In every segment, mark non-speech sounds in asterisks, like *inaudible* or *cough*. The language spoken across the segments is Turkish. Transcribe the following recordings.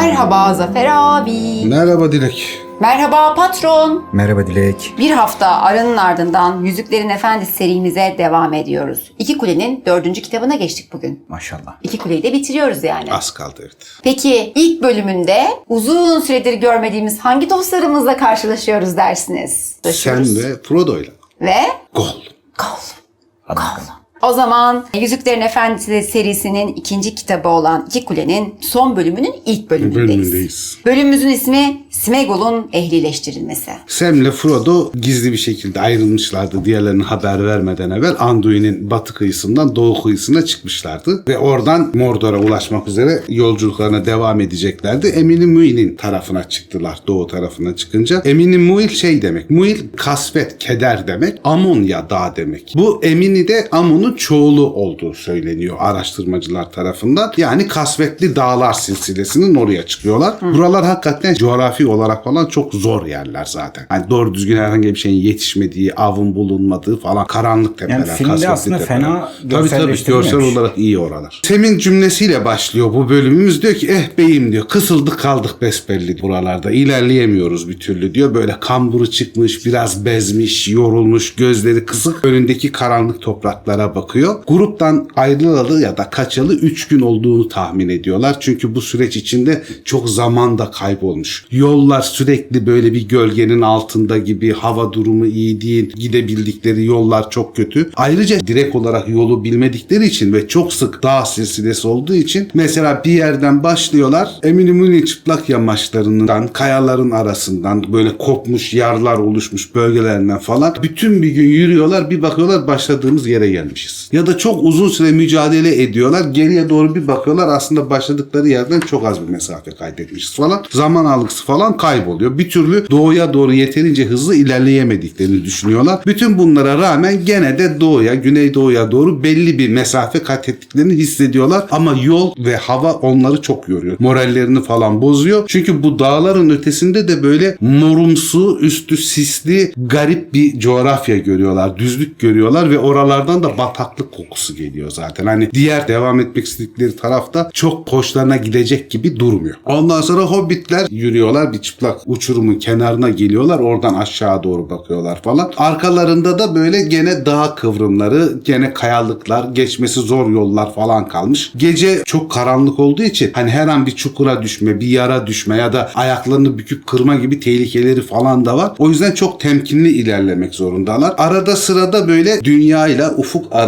Merhaba Zafer abi. Merhaba Dilek. Merhaba patron. Merhaba Dilek. Bir hafta aranın ardından Yüzüklerin Efendisi serimize devam ediyoruz. İki Kule'nin dördüncü kitabına geçtik bugün. Maşallah. İki Kule'yi de bitiriyoruz yani. Az kaldı evet. Peki ilk bölümünde uzun süredir görmediğimiz hangi dostlarımızla karşılaşıyoruz dersiniz? Sen ve Frodo'yla. Ve Gol. Gollum. Hadi bakalım. O zaman Yüzüklerin Efendisi serisinin ikinci kitabı olan İki Kule'nin son bölümünün ilk bölümündeyiz. Bölümündeyiz. Bölümümüzün ismi Smeagol'un ehlileştirilmesi. Sam'le Frodo gizli bir şekilde ayrılmışlardı diğerlerine haber vermeden evvel. Anduin'in batı kıyısından doğu kıyısına çıkmışlardı. Ve oradan Mordor'a ulaşmak üzere yolculuklarına devam edeceklerdi. Emini Muil'in tarafına çıktılar doğu tarafına çıkınca. Emini Muil şey demek. Muil kasvet, keder demek. Amonya dağ demek. Bu Emini de Amon'un çoğulu olduğu söyleniyor araştırmacılar tarafından. Yani kasvetli dağlar silsilesinin oraya çıkıyorlar. Buralar hakikaten coğrafi olarak falan çok zor yerler zaten. Hani doğru düzgün herhangi bir şeyin yetişmediği, avın bulunmadığı falan karanlık tepeler. Yani filmde aslında tepeler. fena Tabii tabii görsel olarak iyi oralar. Sem'in cümlesiyle başlıyor bu bölümümüz. Diyor ki eh beyim diyor kısıldık kaldık besbelli buralarda. İlerleyemiyoruz bir türlü diyor. Böyle kamburu çıkmış, biraz bezmiş, yorulmuş, gözleri kısık. Önündeki karanlık topraklara bakıyor. Gruptan ayrılalı ya da kaçalı 3 gün olduğunu tahmin ediyorlar. Çünkü bu süreç içinde çok zaman da kaybolmuş. Yollar sürekli böyle bir gölgenin altında gibi hava durumu iyi değil. Gidebildikleri yollar çok kötü. Ayrıca direkt olarak yolu bilmedikleri için ve çok sık dağ silsilesi olduğu için mesela bir yerden başlıyorlar. Eminönü'nün çıplak yamaçlarından, kayaların arasından böyle kopmuş yarlar oluşmuş bölgelerinden falan bütün bir gün yürüyorlar bir bakıyorlar başladığımız yere gelmişiz. Ya da çok uzun süre mücadele ediyorlar. Geriye doğru bir bakıyorlar aslında başladıkları yerden çok az bir mesafe kaydetmişiz falan. Zaman algısı falan kayboluyor. Bir türlü doğuya doğru yeterince hızlı ilerleyemediklerini düşünüyorlar. Bütün bunlara rağmen gene de doğuya, güneydoğuya doğru belli bir mesafe kat ettiklerini hissediyorlar. Ama yol ve hava onları çok yoruyor. Morallerini falan bozuyor. Çünkü bu dağların ötesinde de böyle morumsu, üstü sisli, garip bir coğrafya görüyorlar. Düzlük görüyorlar ve oralardan da bataklık kokusu geliyor zaten. Hani diğer devam etmek istedikleri tarafta çok hoşlarına gidecek gibi durmuyor. Ondan sonra hobbitler yürüyorlar. Bir çıplak uçurumun kenarına geliyorlar. Oradan aşağı doğru bakıyorlar falan. Arkalarında da böyle gene dağ kıvrımları, gene kayalıklar, geçmesi zor yollar falan kalmış. Gece çok karanlık olduğu için hani her an bir çukura düşme, bir yara düşme ya da ayaklarını büküp kırma gibi tehlikeleri falan da var. O yüzden çok temkinli ilerlemek zorundalar. Arada sırada böyle dünya ile ufuk arasında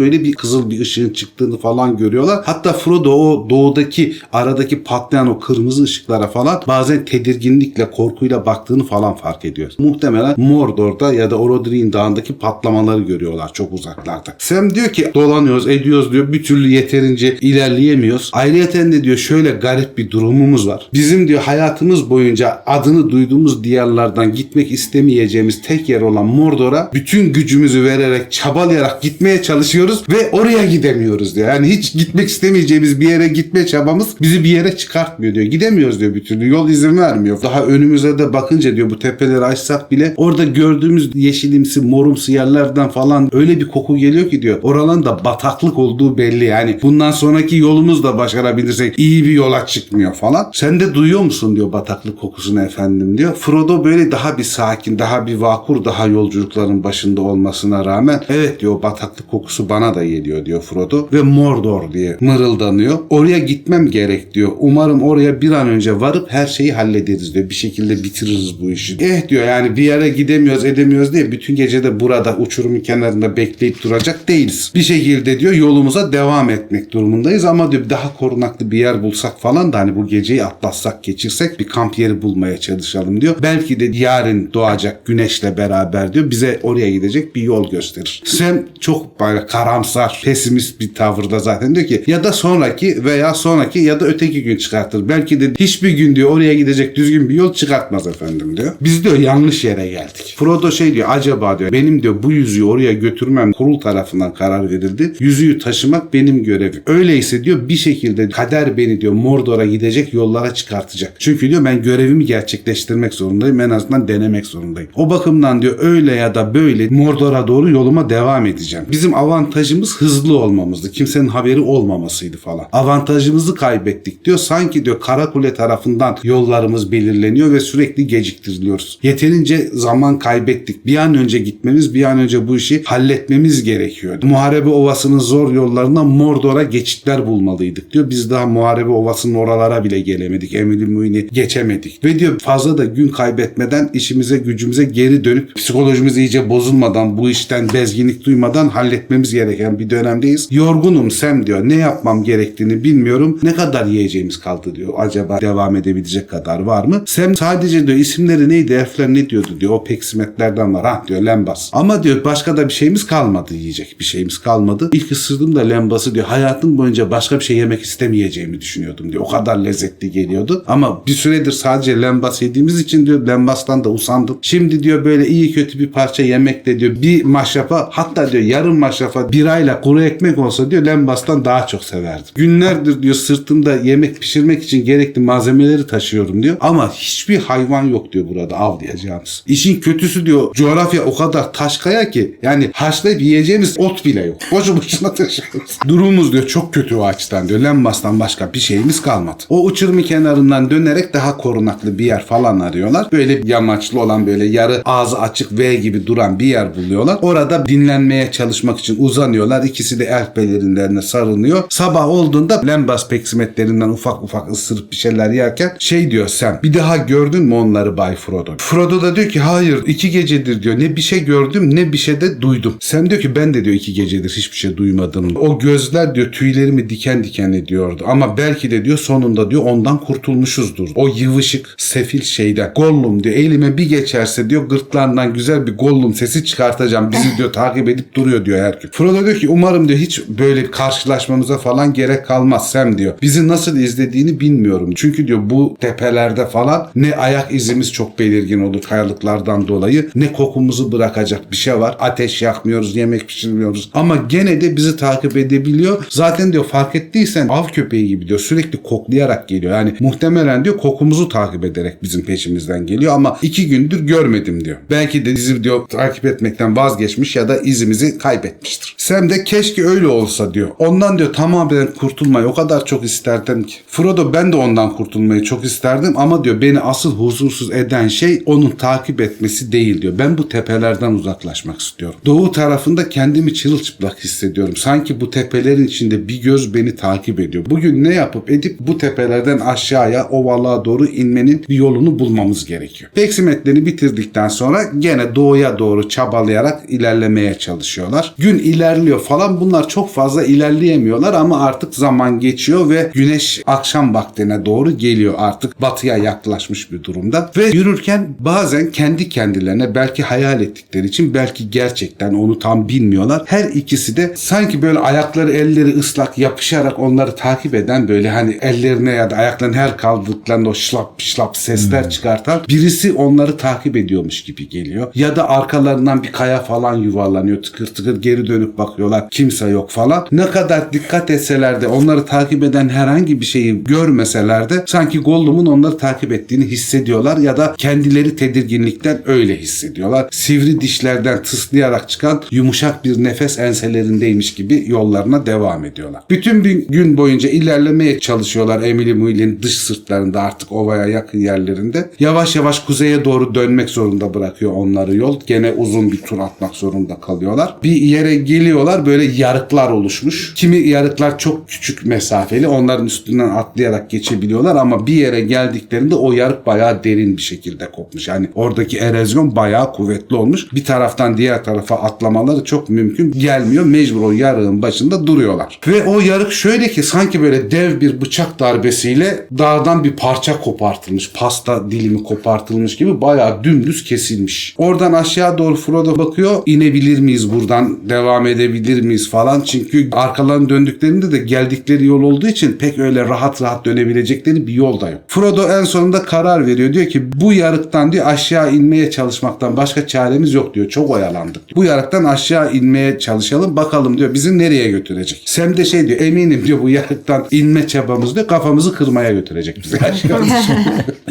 böyle bir kızıl bir ışığın çıktığını falan görüyorlar. Hatta Frodo o doğudaki aradaki patlayan o kırmızı ışıklara falan bazen tedirginlikle, korkuyla baktığını falan fark ediyor. Muhtemelen Mordor'da ya da Orodruin dağındaki patlamaları görüyorlar çok uzaklarda. Sam diyor ki dolanıyoruz, ediyoruz diyor. Bir türlü yeterince ilerleyemiyoruz. Ayrıyeten de diyor şöyle garip bir durumumuz var. Bizim diyor hayatımız boyunca adını duyduğumuz diyarlardan gitmek istemeyeceğimiz tek yer olan Mordor'a bütün gücümüzü vererek, çabalayarak gitmeye çalışıyoruz ve oraya gidemiyoruz diyor. Yani hiç gitmek istemeyeceğimiz bir yere gitme çabamız bizi bir yere çıkartmıyor diyor. Gidemiyoruz diyor bir türlü. Yol izin vermiyor. Daha önümüze de bakınca diyor bu tepeleri açsak bile orada gördüğümüz yeşilimsi, morumsu yerlerden falan öyle bir koku geliyor ki diyor. Oraların da bataklık olduğu belli. Yani bundan sonraki yolumuz da başarabilirsek iyi bir yola çıkmıyor falan. Sen de duyuyor musun diyor bataklık kokusunu efendim diyor. Frodo böyle daha bir sakin, daha bir vakur, daha yolculukların başında olmasına rağmen evet diyor bataklık kokusu bana da geliyor diyor Frodo ve Mordor diye mırıldanıyor. Oraya gitmem gerek diyor. Umarım oraya bir an önce varıp her şeyi hallederiz diyor. Bir şekilde bitiririz bu işi. Eh diyor yani bir yere gidemiyoruz edemiyoruz diye bütün gece de burada uçurumun kenarında bekleyip duracak değiliz. Bir şekilde diyor yolumuza devam etmek durumundayız ama diyor daha korunaklı bir yer bulsak falan da hani bu geceyi atlatsak geçirsek bir kamp yeri bulmaya çalışalım diyor. Belki de yarın doğacak güneşle beraber diyor bize oraya gidecek bir yol gösterir. Sam çok böyle karamsar, pesimist bir tavırda zaten diyor ki ya da sonraki veya sonraki ya da öteki gün çıkartır. Belki de hiçbir gün diyor oraya gidecek düzgün bir yol çıkartmaz efendim diyor. Biz diyor yanlış yere geldik. Frodo şey diyor acaba diyor benim diyor bu yüzüğü oraya götürmem kurul tarafından karar verildi. Yüzüğü taşımak benim görevim. Öyleyse diyor bir şekilde kader beni diyor Mordor'a gidecek yollara çıkartacak. Çünkü diyor ben görevimi gerçekleştirmek zorundayım. En azından denemek zorundayım. O bakımdan diyor öyle ya da böyle Mordor'a doğru yoluma devam edeceğim. Bizim bizim avantajımız hızlı olmamızdı. Kimsenin haberi olmamasıydı falan. Avantajımızı kaybettik diyor. Sanki diyor Karakule tarafından yollarımız belirleniyor ve sürekli geciktiriliyoruz. Yeterince zaman kaybettik. Bir an önce gitmemiz, bir an önce bu işi halletmemiz gerekiyordu. Muharebe Ovası'nın zor yollarından Mordor'a geçitler bulmalıydık diyor. Biz daha Muharebe Ovası'nın oralara bile gelemedik. Emily Muin'i geçemedik. Ve diyor fazla da gün kaybetmeden işimize gücümüze geri dönüp psikolojimiz iyice bozulmadan bu işten bezginlik duymadan halletmemiz gereken bir dönemdeyiz. Yorgunum Sem diyor. Ne yapmam gerektiğini bilmiyorum. Ne kadar yiyeceğimiz kaldı diyor. Acaba devam edebilecek kadar var mı? Sem sadece diyor isimleri neydi? Herfler ne diyordu diyor. O peksimetlerden var. Ha diyor lembas. Ama diyor başka da bir şeyimiz kalmadı yiyecek. Bir şeyimiz kalmadı. İlk ısırdım da lembası diyor. Hayatım boyunca başka bir şey yemek istemeyeceğimi düşünüyordum diyor. O kadar lezzetli geliyordu. Ama bir süredir sadece lembas yediğimiz için diyor lembastan da usandım. Şimdi diyor böyle iyi kötü bir parça yemekle diyor bir maşrafa hatta diyor yarım maşrafa birayla kuru ekmek olsa diyor lembastan daha çok severdim. Günlerdir diyor sırtımda yemek pişirmek için gerekli malzemeleri taşıyorum diyor. Ama hiçbir hayvan yok diyor burada avlayacağımız. İşin kötüsü diyor coğrafya o kadar taş kaya ki yani haşlayıp yiyeceğimiz ot bile yok. Boşu boşuna taşıyoruz. *laughs* Durumumuz diyor çok kötü o açıdan diyor. Lembastan başka bir şeyimiz kalmadı. O uçurumu kenarından dönerek daha korunaklı bir yer falan arıyorlar. Böyle yamaçlı olan böyle yarı ağzı açık V gibi duran bir yer buluyorlar. Orada dinlenmeye çalışmak için uzanıyorlar. İkisi de elf pelerinlerine sarılıyor. Sabah olduğunda lembas peksimetlerinden ufak ufak ısırıp bir şeyler yerken şey diyor sen bir daha gördün mü onları Bay Frodo? Frodo da diyor ki hayır iki gecedir diyor. Ne bir şey gördüm ne bir şey de duydum. Sam diyor ki ben de diyor iki gecedir hiçbir şey duymadım. O gözler diyor tüylerimi diken diken ediyordu. Ama belki de diyor sonunda diyor ondan kurtulmuşuzdur. O yıvışık sefil şeyden. Gollum diyor elime bir geçerse diyor gırtlağından güzel bir Gollum sesi çıkartacağım. Bizi diyor takip edip duruyor diyor her gün. Frodo diyor ki umarım diyor hiç böyle karşılaşmamıza falan gerek kalmaz Sam diyor. Bizi nasıl izlediğini bilmiyorum. Çünkü diyor bu tepelerde falan ne ayak izimiz çok belirgin olur kayalıklardan dolayı ne kokumuzu bırakacak bir şey var. Ateş yakmıyoruz, yemek pişirmiyoruz. Ama gene de bizi takip edebiliyor. Zaten diyor fark ettiysen av köpeği gibi diyor sürekli koklayarak geliyor. Yani muhtemelen diyor kokumuzu takip ederek bizim peşimizden geliyor ama iki gündür görmedim diyor. Belki de bizi diyor takip etmekten vazgeçmiş ya da izimizi kaybetmiştir. Sam de keşke öyle olsa diyor. Ondan diyor tamamen kurtulmayı o kadar çok isterdim ki. Frodo ben de ondan kurtulmayı çok isterdim ama diyor beni asıl huzursuz eden şey onun takip etmesi değil diyor. Ben bu tepelerden uzaklaşmak istiyorum. Doğu tarafında kendimi çırılçıplak hissediyorum. Sanki bu tepelerin içinde bir göz beni takip ediyor. Bugün ne yapıp edip bu tepelerden aşağıya ovalığa doğru inmenin bir yolunu bulmamız gerekiyor. Peksimetlerini bitirdikten sonra gene doğuya doğru çabalayarak ilerlemeye çalışıyorlar. Gün ilerliyor falan bunlar çok fazla ilerleyemiyorlar ama artık zaman geçiyor ve güneş akşam vaktine doğru geliyor artık batıya yaklaşmış bir durumda ve yürürken bazen kendi kendilerine belki hayal ettikleri için belki gerçekten onu tam bilmiyorlar. Her ikisi de sanki böyle ayakları elleri ıslak yapışarak onları takip eden böyle hani ellerine ya da ayaklarına her kaldırdıklarında o şlap şlap sesler çıkartan birisi onları takip ediyormuş gibi geliyor. Ya da arkalarından bir kaya falan yuvarlanıyor. Tıkır tıkır geri dönüp bakıyorlar. Kimse yok falan. Ne kadar dikkat etseler de onları takip eden herhangi bir şeyi görmeseler de sanki Gollum'un onları takip ettiğini hissediyorlar ya da kendileri tedirginlikten öyle hissediyorlar. Sivri dişlerden tıslayarak çıkan yumuşak bir nefes enselerindeymiş gibi yollarına devam ediyorlar. Bütün bir gün boyunca ilerlemeye çalışıyorlar Emily Muil'in dış sırtlarında artık ovaya yakın yerlerinde. Yavaş yavaş kuzeye doğru dönmek zorunda bırakıyor onları yol. Gene uzun bir tur atmak zorunda kalıyorlar. Bir yere geliyorlar böyle yarıklar oluşmuş. Kimi yarıklar çok küçük mesafeli. Onların üstünden atlayarak geçebiliyorlar ama bir yere geldiklerinde o yarık bayağı derin bir şekilde kopmuş. Yani oradaki erozyon bayağı kuvvetli olmuş. Bir taraftan diğer tarafa atlamaları çok mümkün gelmiyor. Mecbur o yarığın başında duruyorlar. Ve o yarık şöyle ki sanki böyle dev bir bıçak darbesiyle dağdan bir parça kopartılmış. Pasta dilimi kopartılmış gibi bayağı dümdüz kesilmiş. Oradan aşağı doğru Frodo bakıyor. İnebilir miyiz buradan? Devam edebilir miyiz falan. Çünkü arkalarını döndüklerinde de geldikleri yol olduğu için pek öyle rahat rahat dönebilecekleri bir yol da yok. Frodo en sonunda karar veriyor. Diyor ki bu yarıktan diyor aşağı inmeye çalışmaktan başka çaremiz yok diyor. Çok oyalandık. Bu yarıktan aşağı inmeye çalışalım. Bakalım diyor bizi nereye götürecek. Sam de şey diyor eminim diyor bu yarıktan inme çabamız diyor kafamızı kırmaya götürecek bizi.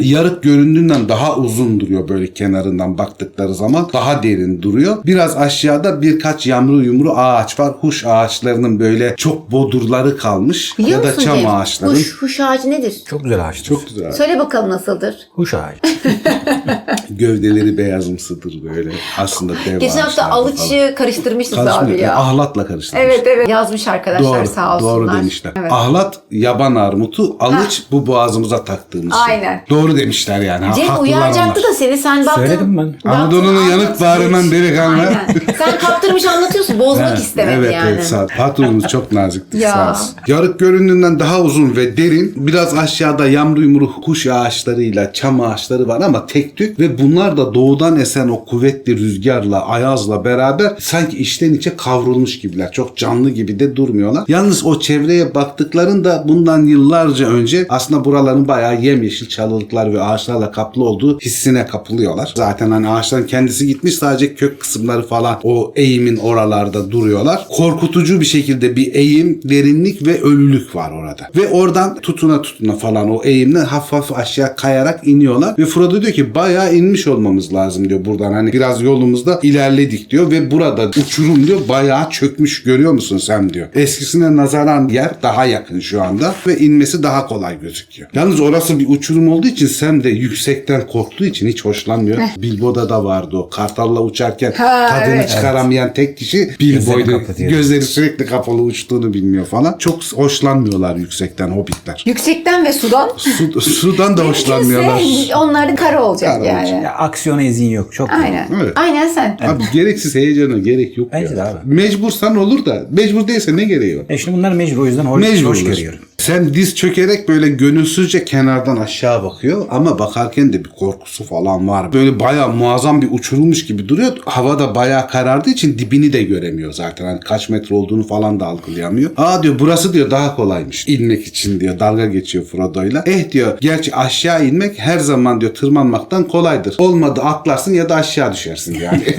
*laughs* Yarık göründüğünden daha uzun duruyor böyle kenarından baktıkları zaman. Daha derin duruyor. Biraz aşağıda birkaç yan yamru yumru ağaç var. Huş ağaçlarının böyle çok bodurları kalmış. Biliyor ya da musun çam Cem? ağaçların. Huş, huş ağacı nedir? Çok güzel ağaçtır. Çok güzel. Söyle bakalım nasıldır? Huş ağacı. *laughs* Gövdeleri beyazımsıdır böyle. Aslında dev Geçen hafta ağaçlar falan. alıçı karıştırmışız Karışmıyor. abi ya. Ahlatla karıştırmış. Evet evet yazmış arkadaşlar Doğru, sağ olsunlar. doğru demişler. Evet. Ahlat yaban armutu, alıç bu boğazımıza taktığımız şey. Aynen. Doğru demişler yani. Ha, Cem haklılar uyaracaktı da seni sen baktın. Söyledim ben. baktın, Anadolu'nun yanık anlat- bağrından delikanlı. Aynen. Sen kaptırmış anlatıyorsun bozmak Evet, istemedi evet, yani. Evet sağ. Patronumuz çok naziktir Ya. sağ olsun. Yarık göründüğünden daha uzun ve derin. Biraz aşağıda yamru yumru kuş ağaçlarıyla çam ağaçları var ama tek tük ve bunlar da doğudan esen o kuvvetli rüzgarla ayazla beraber sanki içten içe kavrulmuş gibiler. Çok canlı gibi de durmuyorlar. Yalnız o çevreye baktıklarında bundan yıllarca önce aslında buraların bayağı yemyeşil çalılıklar ve ağaçlarla kaplı olduğu hissine kapılıyorlar. Zaten hani ağaçların kendisi gitmiş sadece kök kısımları falan o eğimin oralarda duruyorlar. Korkutucu bir şekilde bir eğim, derinlik ve ölülük var orada. Ve oradan tutuna tutuna falan o eğimden hafif hafif aşağı kayarak iniyorlar. Ve Frodo diyor ki bayağı inmiş olmamız lazım diyor buradan. Hani biraz yolumuzda ilerledik diyor ve burada uçurum diyor bayağı çökmüş görüyor musun sen diyor. Eskisine nazaran yer daha yakın şu anda ve inmesi daha kolay gözüküyor. Yalnız orası bir uçurum olduğu için Sam de yüksekten korktuğu için hiç hoşlanmıyor. Bilbo'da da vardı o. Kartalla uçarken Ha, tadını evet. çıkaramayan tek kişi Bilbo'ydu. kapatıyor. Gözleri sürekli kapalı uçtuğunu bilmiyor falan. Çok hoşlanmıyorlar yüksekten hobbitler. Yüksekten ve sudan. Su, sudan da hoşlanmıyorlar. Kimse, onlar da kara olacak Kara yani. olacak. Ya aksiyona izin yok. Çok Aynen. Evet. Aynen sen. Abi gereksiz heyecana gerek yok Bence ya. de abi. Mecbursan olur da mecbur değilse ne gereği var? E şimdi bunlar mecbur o yüzden hoş, Mecbur. hoş görüyorum. Sen diz çökerek böyle gönülsüzce kenardan aşağı bakıyor ama bakarken de bir korkusu falan var. Böyle bayağı muazzam bir uçurulmuş gibi duruyor. Hava da bayağı karardığı için dibini de göremiyor zaten. Hani kaç metre olduğunu falan da algılayamıyor. Aa diyor burası diyor daha kolaymış inmek için diyor. Dalga geçiyor Frodo'yla. Eh diyor gerçi aşağı inmek her zaman diyor tırmanmaktan kolaydır. Olmadı atlarsın ya da aşağı düşersin yani. *laughs*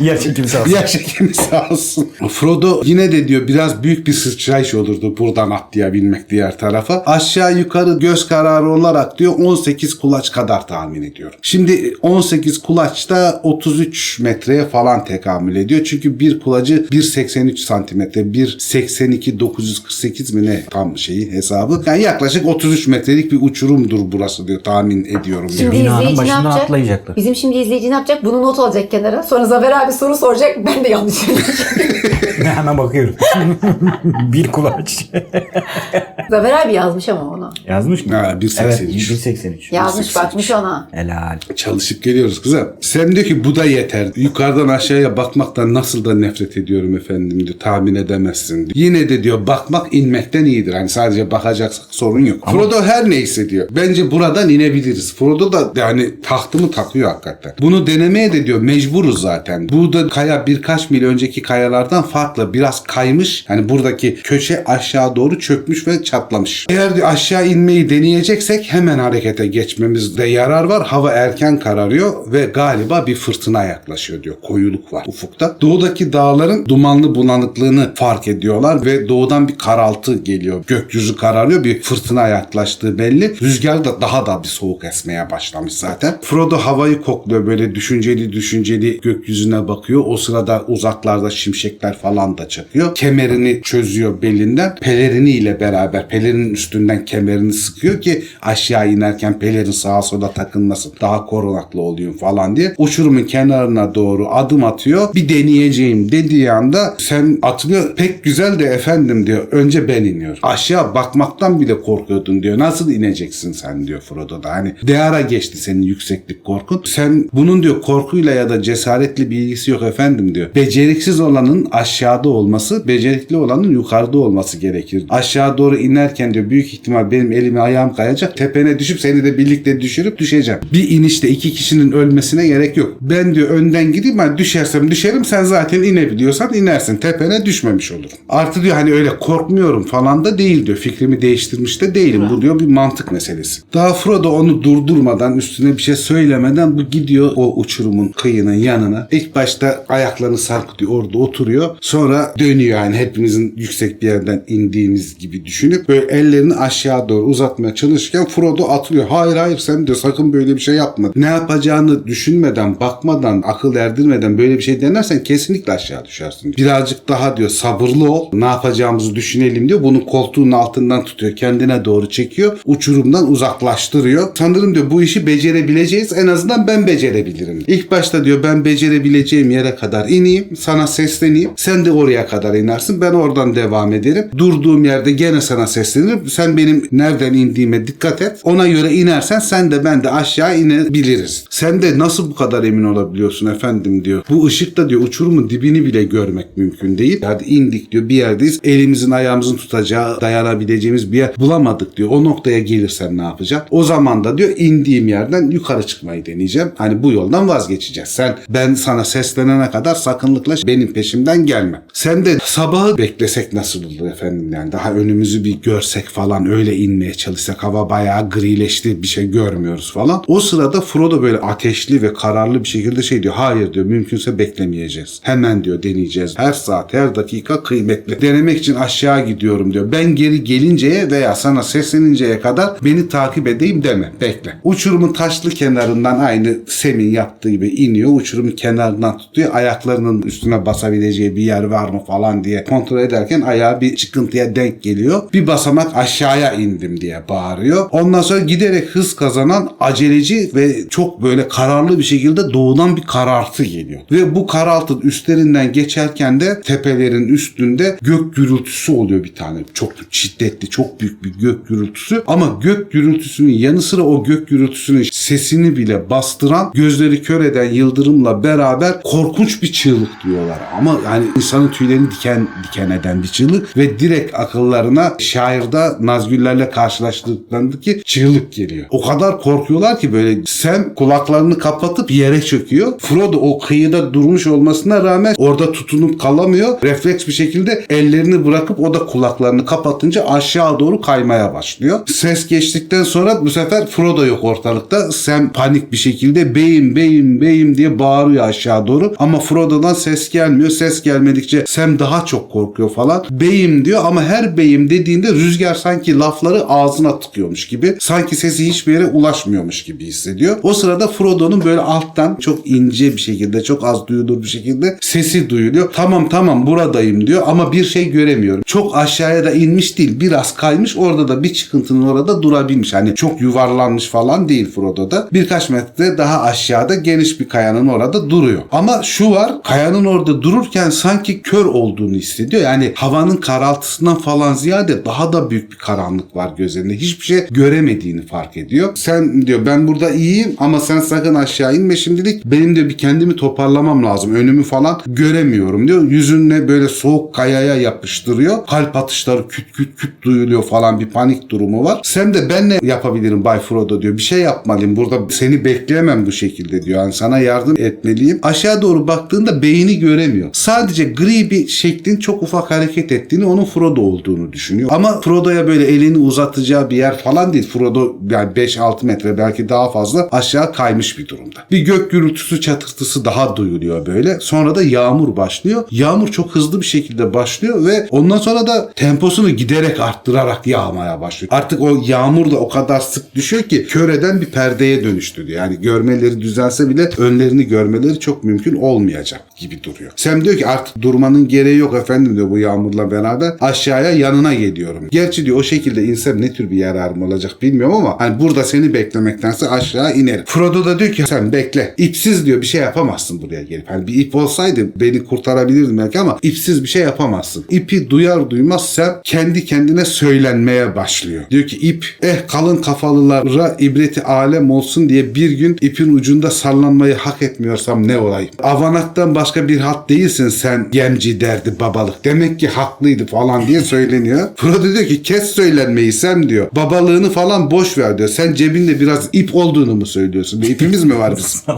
Yer çekimi sağ olsun. Ya şekeri sağ olsun. Frodo yine de diyor biraz büyük bir sıçrayış olurdu buradan atlayabilmek diğer tarafa. Aşağı yukarı göz kararı olarak diyor 18 kulaç kadar tahmin ediyorum. Şimdi 18 kulaç da 33 metreye falan tekamül ediyor. Çünkü bir kulacı 1.83 santimetre 1.82 948 mi ne tam şeyi hesabı. Yani yaklaşık 33 metrelik bir uçurumdur burası diyor tahmin ediyorum. diyor. Şimdi Binanın izleyici ne başından yapacak? atlayacaklar. Bizim şimdi izleyici ne yapacak? Bunu not alacak kenara. Sonra Zafer abi soru soracak. Ben de yanlış *laughs* *laughs* Hemen bakıyorum. *laughs* bir kulaç. *laughs* Zafer abi yazmış ama onu. Yazmış mı? Ha, 1.83. Evet 1.83. Yazmış bakmış ona. Helal. Çalışıp geliyoruz kızım. Sem diyor ki bu da yeter. Yukarıdan aşağıya bakmaktan nasıl da nefret ediyorum efendim diyor. Tahmin edemezsin diyor. Yine de diyor bakmak inmekten iyidir. Hani sadece bakacaksak sorun yok. Frodo her neyse diyor. Bence buradan inebiliriz. Frodo da yani tahtımı takıyor hakikaten. Bunu denemeye de diyor mecburuz zaten. Burada kaya birkaç mil önceki kayalardan farklı. Biraz kaymış. Hani buradaki köşe aşağı doğru çökmüş ve çatlamış. Eğer aşağı inmeyi deneyeceksek hemen harekete geçmemizde yarar var. Hava erken kararıyor ve galiba bir fırtına yaklaşıyor diyor. Koyuluk var ufukta. Doğudaki dağların dumanlı bulanıklığını fark ediyorlar ve doğudan bir karaltı geliyor. Gökyüzü kararıyor. Bir fırtına yaklaştığı belli. Rüzgar da daha da bir soğuk esmeye başlamış zaten. Frodo havayı kokluyor böyle düşünceli düşünceli gökyüzüne bakıyor. O sırada uzaklarda şimşekler falan da çakıyor. Kemerini çözüyor belinden. Pelerini ile beraber pelerinin üstünden kemerini sıkıyor ki aşağı inerken pelerin sağa sola takılmasın. Daha korunaklı olayım falan diye. Uçurumun kenarına doğru adım atıyor. Bir deneyeceğim dediği anda sen atmıyor. Pek güzel de efendim diyor. Önce ben iniyorum. Aşağı bakmaktan bile korkuyordun diyor. Nasıl ineceksin sen diyor Frodo da. Hani değara geçti senin yükseklik korkun. Sen bunun diyor korkuyla ya da cesaretli bir ilgisi yok efendim diyor. Beceriksiz olanın aşağıda olması, becerikli olanın yukarıda olması gerekir. Aşağı doğru inerken diyor büyük ihtimal benim elimi ayağım kayacak. Tepene düşüp seni de birlikte düşürüp düşeceğim. Bir inişte iki kişinin ölmesine gerek yok. Ben diyor önden gideyim ben düşersem düşerim sen zaten inebiliyorsan inersin. Tepene düşmemiş olurum. Artı diyor hani öyle korkmuyorum falan da değil diyor. Fikrimi değiştirmiş de değilim. Bu diyor bir mantık meselesi. Daha Frodo onu durdurmadan üstüne bir şey söylemeden bu gidiyor o uçurumun kıyının yanına. İlk başta ayaklarını sarkıtıyor orada oturuyor. Sonra dönüyor yani hepimizin yüksek bir yerden indiğimiz gibi düşünüp böyle ellerini aşağı doğru uzatmaya çalışırken Frodo atılıyor. Hayır hayır sen diyor sakın böyle bir şey yapma. Ne yapacağını düşünmeden, bakmadan, akıl erdirmeden böyle bir şey denersen kesinlikle aşağı düşersin. Birazcık daha diyor sabırlı ol. Ne yapacağımızı düşünelim diyor. Bunu koltuğun altından tutuyor. Kendine doğru çekiyor. Uçurumdan uzaklaştırıyor. Sanırım diyor bu işi becerebileceğiz. En azından ben becerebilirim. İlk başta diyor ben becerebileceğim yere kadar ineyim. Sana sesleneyim. Sen de oraya kadar inersin. Ben oradan devam ederim. Durduğum yerde gene sana seslenirim. Sen benim nereden indiğime dikkat et. Ona göre inersen sen de ben de aşağı inebiliriz. Sen de nasıl bu kadar emin olabiliyorsun efendim diyor. Bu ışıkta diyor uçurumun dibini bile görmek mümkün değil. Hadi indik diyor bir yerdeyiz. Elimizin ayağımızın tutacağı dayanabileceğimiz bir yer bulamadık diyor. O noktaya gelirsen ne yapacak? O zaman da diyor indiğim yerden yukarı çıkmayı deneyeceğim. Hani bu yoldan vazgeçeceğiz. Sen ben sana seslenene kadar sakınlıkla benim peşimden gelme. Sen de sabahı beklesek nasıl olur efendim yani daha önümüzü bir görsek falan öyle inmeye çalışsak hava bayağı grileşti bir şey görmüyoruz falan. O sırada Frodo böyle ateşli ve kararlı bir şekilde şey diyor hayır diyor mümkünse beklemeyeceğiz. Hemen diyor deneyeceğiz. Her saat her dakika kıymetli. Denemek için aşağı gidiyorum diyor. Ben geri gelinceye veya sana sesleninceye kadar beni takip edeyim deme. Bekle. Uçurumun taşlı kenarından aynı Sem'in yaptığı gibi iniyor. Uçurumun kenarından tutuyor. Ayaklarının üstüne basabileceği bir yer var mı falan diye kontrol ederken ayağı bir çıkıntıya denk geliyor. Bir basamak aşağıya indim diye bağırıyor. Ondan sonra giderek hız kazanan aceleci ve çok böyle kararlı bir şekilde doğudan bir karartı geliyor. Ve bu karartı üstlerinden geçerken de tepelerin üstünde gök gürültüsü oluyor bir tane. Çok şiddetli, çok büyük bir gök gürültüsü. Ama gök gürültüsünün yanı sıra o gök gürültüsünün sesini bile bastıran, gözleri kör eden yıldırımla beraber korkunç bir çığlık diyorlar. Ama yani insanın tüylerini diken diken eden bir çığlık ve direkt akıllarına şairde Nazgüllerle karşılaştıklarındaki çığlık geliyor. O kadar korkuyorlar ki böyle Sam kulaklarını kapatıp yere çöküyor. Frodo o kıyıda durmuş olmasına rağmen orada tutunup kalamıyor. Refleks bir şekilde ellerini bırakıp o da kulaklarını kapatınca aşağı doğru kaymaya başlıyor. Ses geçtikten sonra bu sefer Frodo yok ortalıkta. Sam panik bir şekilde beyim beyim beyim diye bağırıyor aşağı doğru. Ama Frodo'dan ses gelmiyor. Ses gelmedikçe Sam daha çok korkuyor falan. Beyim diyor ama her beyim dediğinde rüzgar sanki lafları ağzına tıkıyormuş gibi. Sanki sesi hiçbir yere ulaşmıyormuş gibi hissediyor. O sırada Frodo'nun böyle alttan çok ince bir şekilde çok az duyulur bir şekilde sesi duyuluyor. Tamam tamam buradayım diyor ama bir şey göremiyorum. Çok aşağıya da inmiş değil. Biraz kaymış orada da bir çıkıntının orada durabilmiş. Hani çok yuvarlanmış falan değil Frodo'da. Birkaç metre daha aşağıda geniş bir kayanın orada duruyor. Ama şu var kayanın orada dururken sanki kör olduğunu hissediyor. Yani havanın karaltısından falan ziyade daha da büyük bir karanlık var gözlerinde. Hiçbir şey göremediğini fark ediyor. Sen diyor ben burada iyiyim ama sen sakın aşağı inme şimdilik. Benim de bir kendimi toparlamam lazım. Önümü falan göremiyorum diyor. Yüzünle böyle soğuk kayaya yapıştırıyor. Kalp atışları küt küt küt duyuluyor falan bir panik durumu var. Sen de ben ne yapabilirim Bay Frodo diyor. Bir şey yapmalıyım. Burada seni bekleyemem bu şekilde diyor. Yani sana yardım etmeliyim. Aşağı doğru baktığında beyni göremiyor. Sadece gri bir şeklin çok ufak hareket ettiğini onun Frodo olduğunu düşünüyor. Ama Frodo'ya böyle elini uzatacağı bir yer falan değil. Frodo yani 5-6 metre belki daha fazla aşağı kaymış bir durumda. Bir gök gürültüsü çatırtısı daha duyuluyor böyle. Sonra da yağmur başlıyor. Yağmur çok hızlı bir şekilde başlıyor ve ondan sonra da temposunu giderek arttırarak yağmaya başlıyor. Artık o yağmur da o kadar sık düşüyor ki kör eden bir perdeye dönüştü diyor. Yani görmeleri düzelse bile önlerini görmeleri çok mümkün olmayacak gibi duruyor. Sam diyor ki artık durmanın gereği yok efendim diyor bu yağmurla beraber. Aşağıya yanına geliyorum. Gerçi diyor o şekilde insem ne tür bir yararım olacak bilmiyorum ama hani burada seni beklemektense aşağı inerim. Frodo da diyor ki sen bekle. İpsiz diyor bir şey yapamazsın buraya gelip. Hani bir ip olsaydı beni kurtarabilirdim belki ama ipsiz bir şey yapamazsın. İpi duyar duymaz Sam kendi kendine söylenmeye başlıyor. Diyor ki ip eh kalın kafalılara ibreti alem olsun diye bir gün ipin ucunda sallanmayı hak etmiyorsam ne olayım? Avanaktan başka bir hat değilsin sen yemci derdi babalık. Demek ki haklıydı falan diye söyleniyor. Frodo diyor ki kes söylenmeyi Sam diyor. Babalığını falan boş ver diyor. Sen cebinde biraz ip olduğunu mu söylüyorsun? Bir ipimiz mi var bizim? *laughs*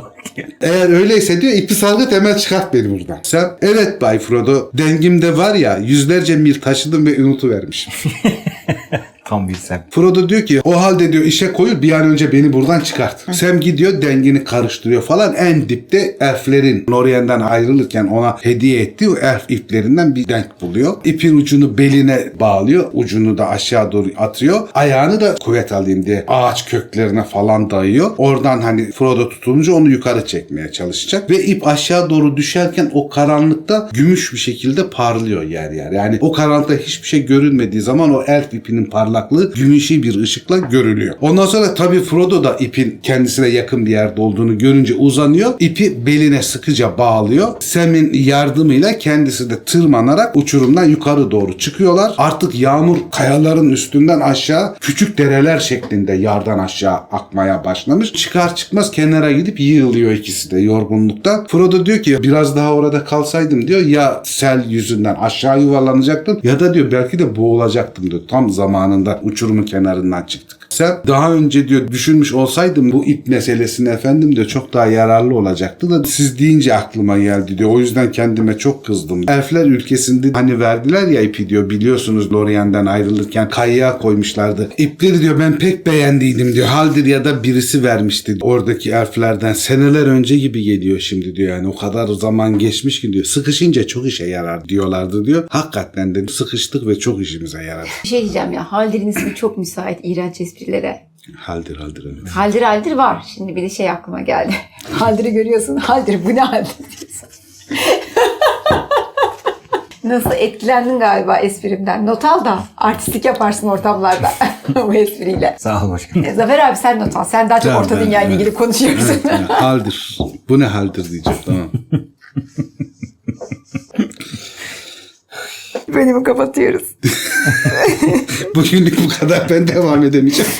Eğer öyleyse diyor ipi salgıt hemen çıkart beni buradan. Sen evet Bay Frodo dengimde var ya yüzlerce mil taşıdım ve unutuvermişim. *laughs* Tam bir sen. Frodo diyor ki o halde diyor işe koyul bir an önce beni buradan çıkart. Sam gidiyor dengini karıştırıyor falan. En dipte elflerin Lorien'den ayrılırken ona hediye ettiği o elf iplerinden bir denk buluyor. İpin ucunu beline bağlıyor. Ucunu da aşağı doğru atıyor. Ayağını da kuvvet alayım diye ağaç köklerine falan dayıyor. Oradan hani Frodo tutunca onu yukarı çekmeye çalışacak. Ve ip aşağı doğru düşerken o karanlıkta gümüş bir şekilde parlıyor yer yer. Yani o karanlıkta hiçbir şey görünmediği zaman o elf ipinin parlaklığı gümüşü bir ışıkla görülüyor. Ondan sonra tabii Frodo da ipin kendisine yakın bir yerde olduğunu görünce uzanıyor. İpi beline sıkıca bağlıyor. Sam'in yardımıyla kendisi de tırmanarak uçurumdan yukarı doğru çıkıyorlar. Artık yağmur kayaların üstünden aşağı küçük dereler şeklinde yardan aşağı akmaya başlamış. Çıkar çıkmaz kenara gidip yığılıyor ikisi de yorgunlukta. Frodo diyor ki biraz daha orada kalsaydım diyor ya sel yüzünden aşağı yuvarlanacaktım ya da diyor belki de boğulacaktım diyor. Tam zamanında uçurumun kenarından çıktık. Sen daha önce diyor düşünmüş olsaydım bu ip meselesini efendim diyor çok daha yararlı olacaktı da siz deyince aklıma geldi diyor. O yüzden kendime çok kızdım. Elfler ülkesinde hani verdiler ya ipi diyor biliyorsunuz Lorien'den ayrılırken kayığa koymuşlardı. İpleri diyor ben pek beğendiydim diyor. Haldir ya da birisi vermişti oradaki elflerden seneler önce gibi geliyor şimdi diyor yani o kadar zaman geçmiş ki diyor. Sıkışınca çok işe yarar diyorlardı diyor. Hakikaten de sıkıştık ve çok işimize yaradı. Bir şey diyeceğim ya. Haldir'in ismi çok müsait iğrenç esprilere. Haldir haldir evet. Haldir haldir var. Şimdi bir de şey aklıma geldi. *laughs* Haldir'i görüyorsun. Haldir bu ne haldir diyorsun. *laughs* Nasıl etkilendin galiba esprimden. Not al da artistik yaparsın ortamlarda *laughs* bu espriyle. Sağ ol başkanım. E, Zafer abi sen not al. Sen daha çok Tamam, orta ben- dünya ile evet. ilgili konuşuyorsun. Evet, yani haldir. Bu ne haldir diyeceğim tamam. Bölümü kapatıyoruz. *laughs* Bugünlük bu kadar ben devam edemeyeceğim.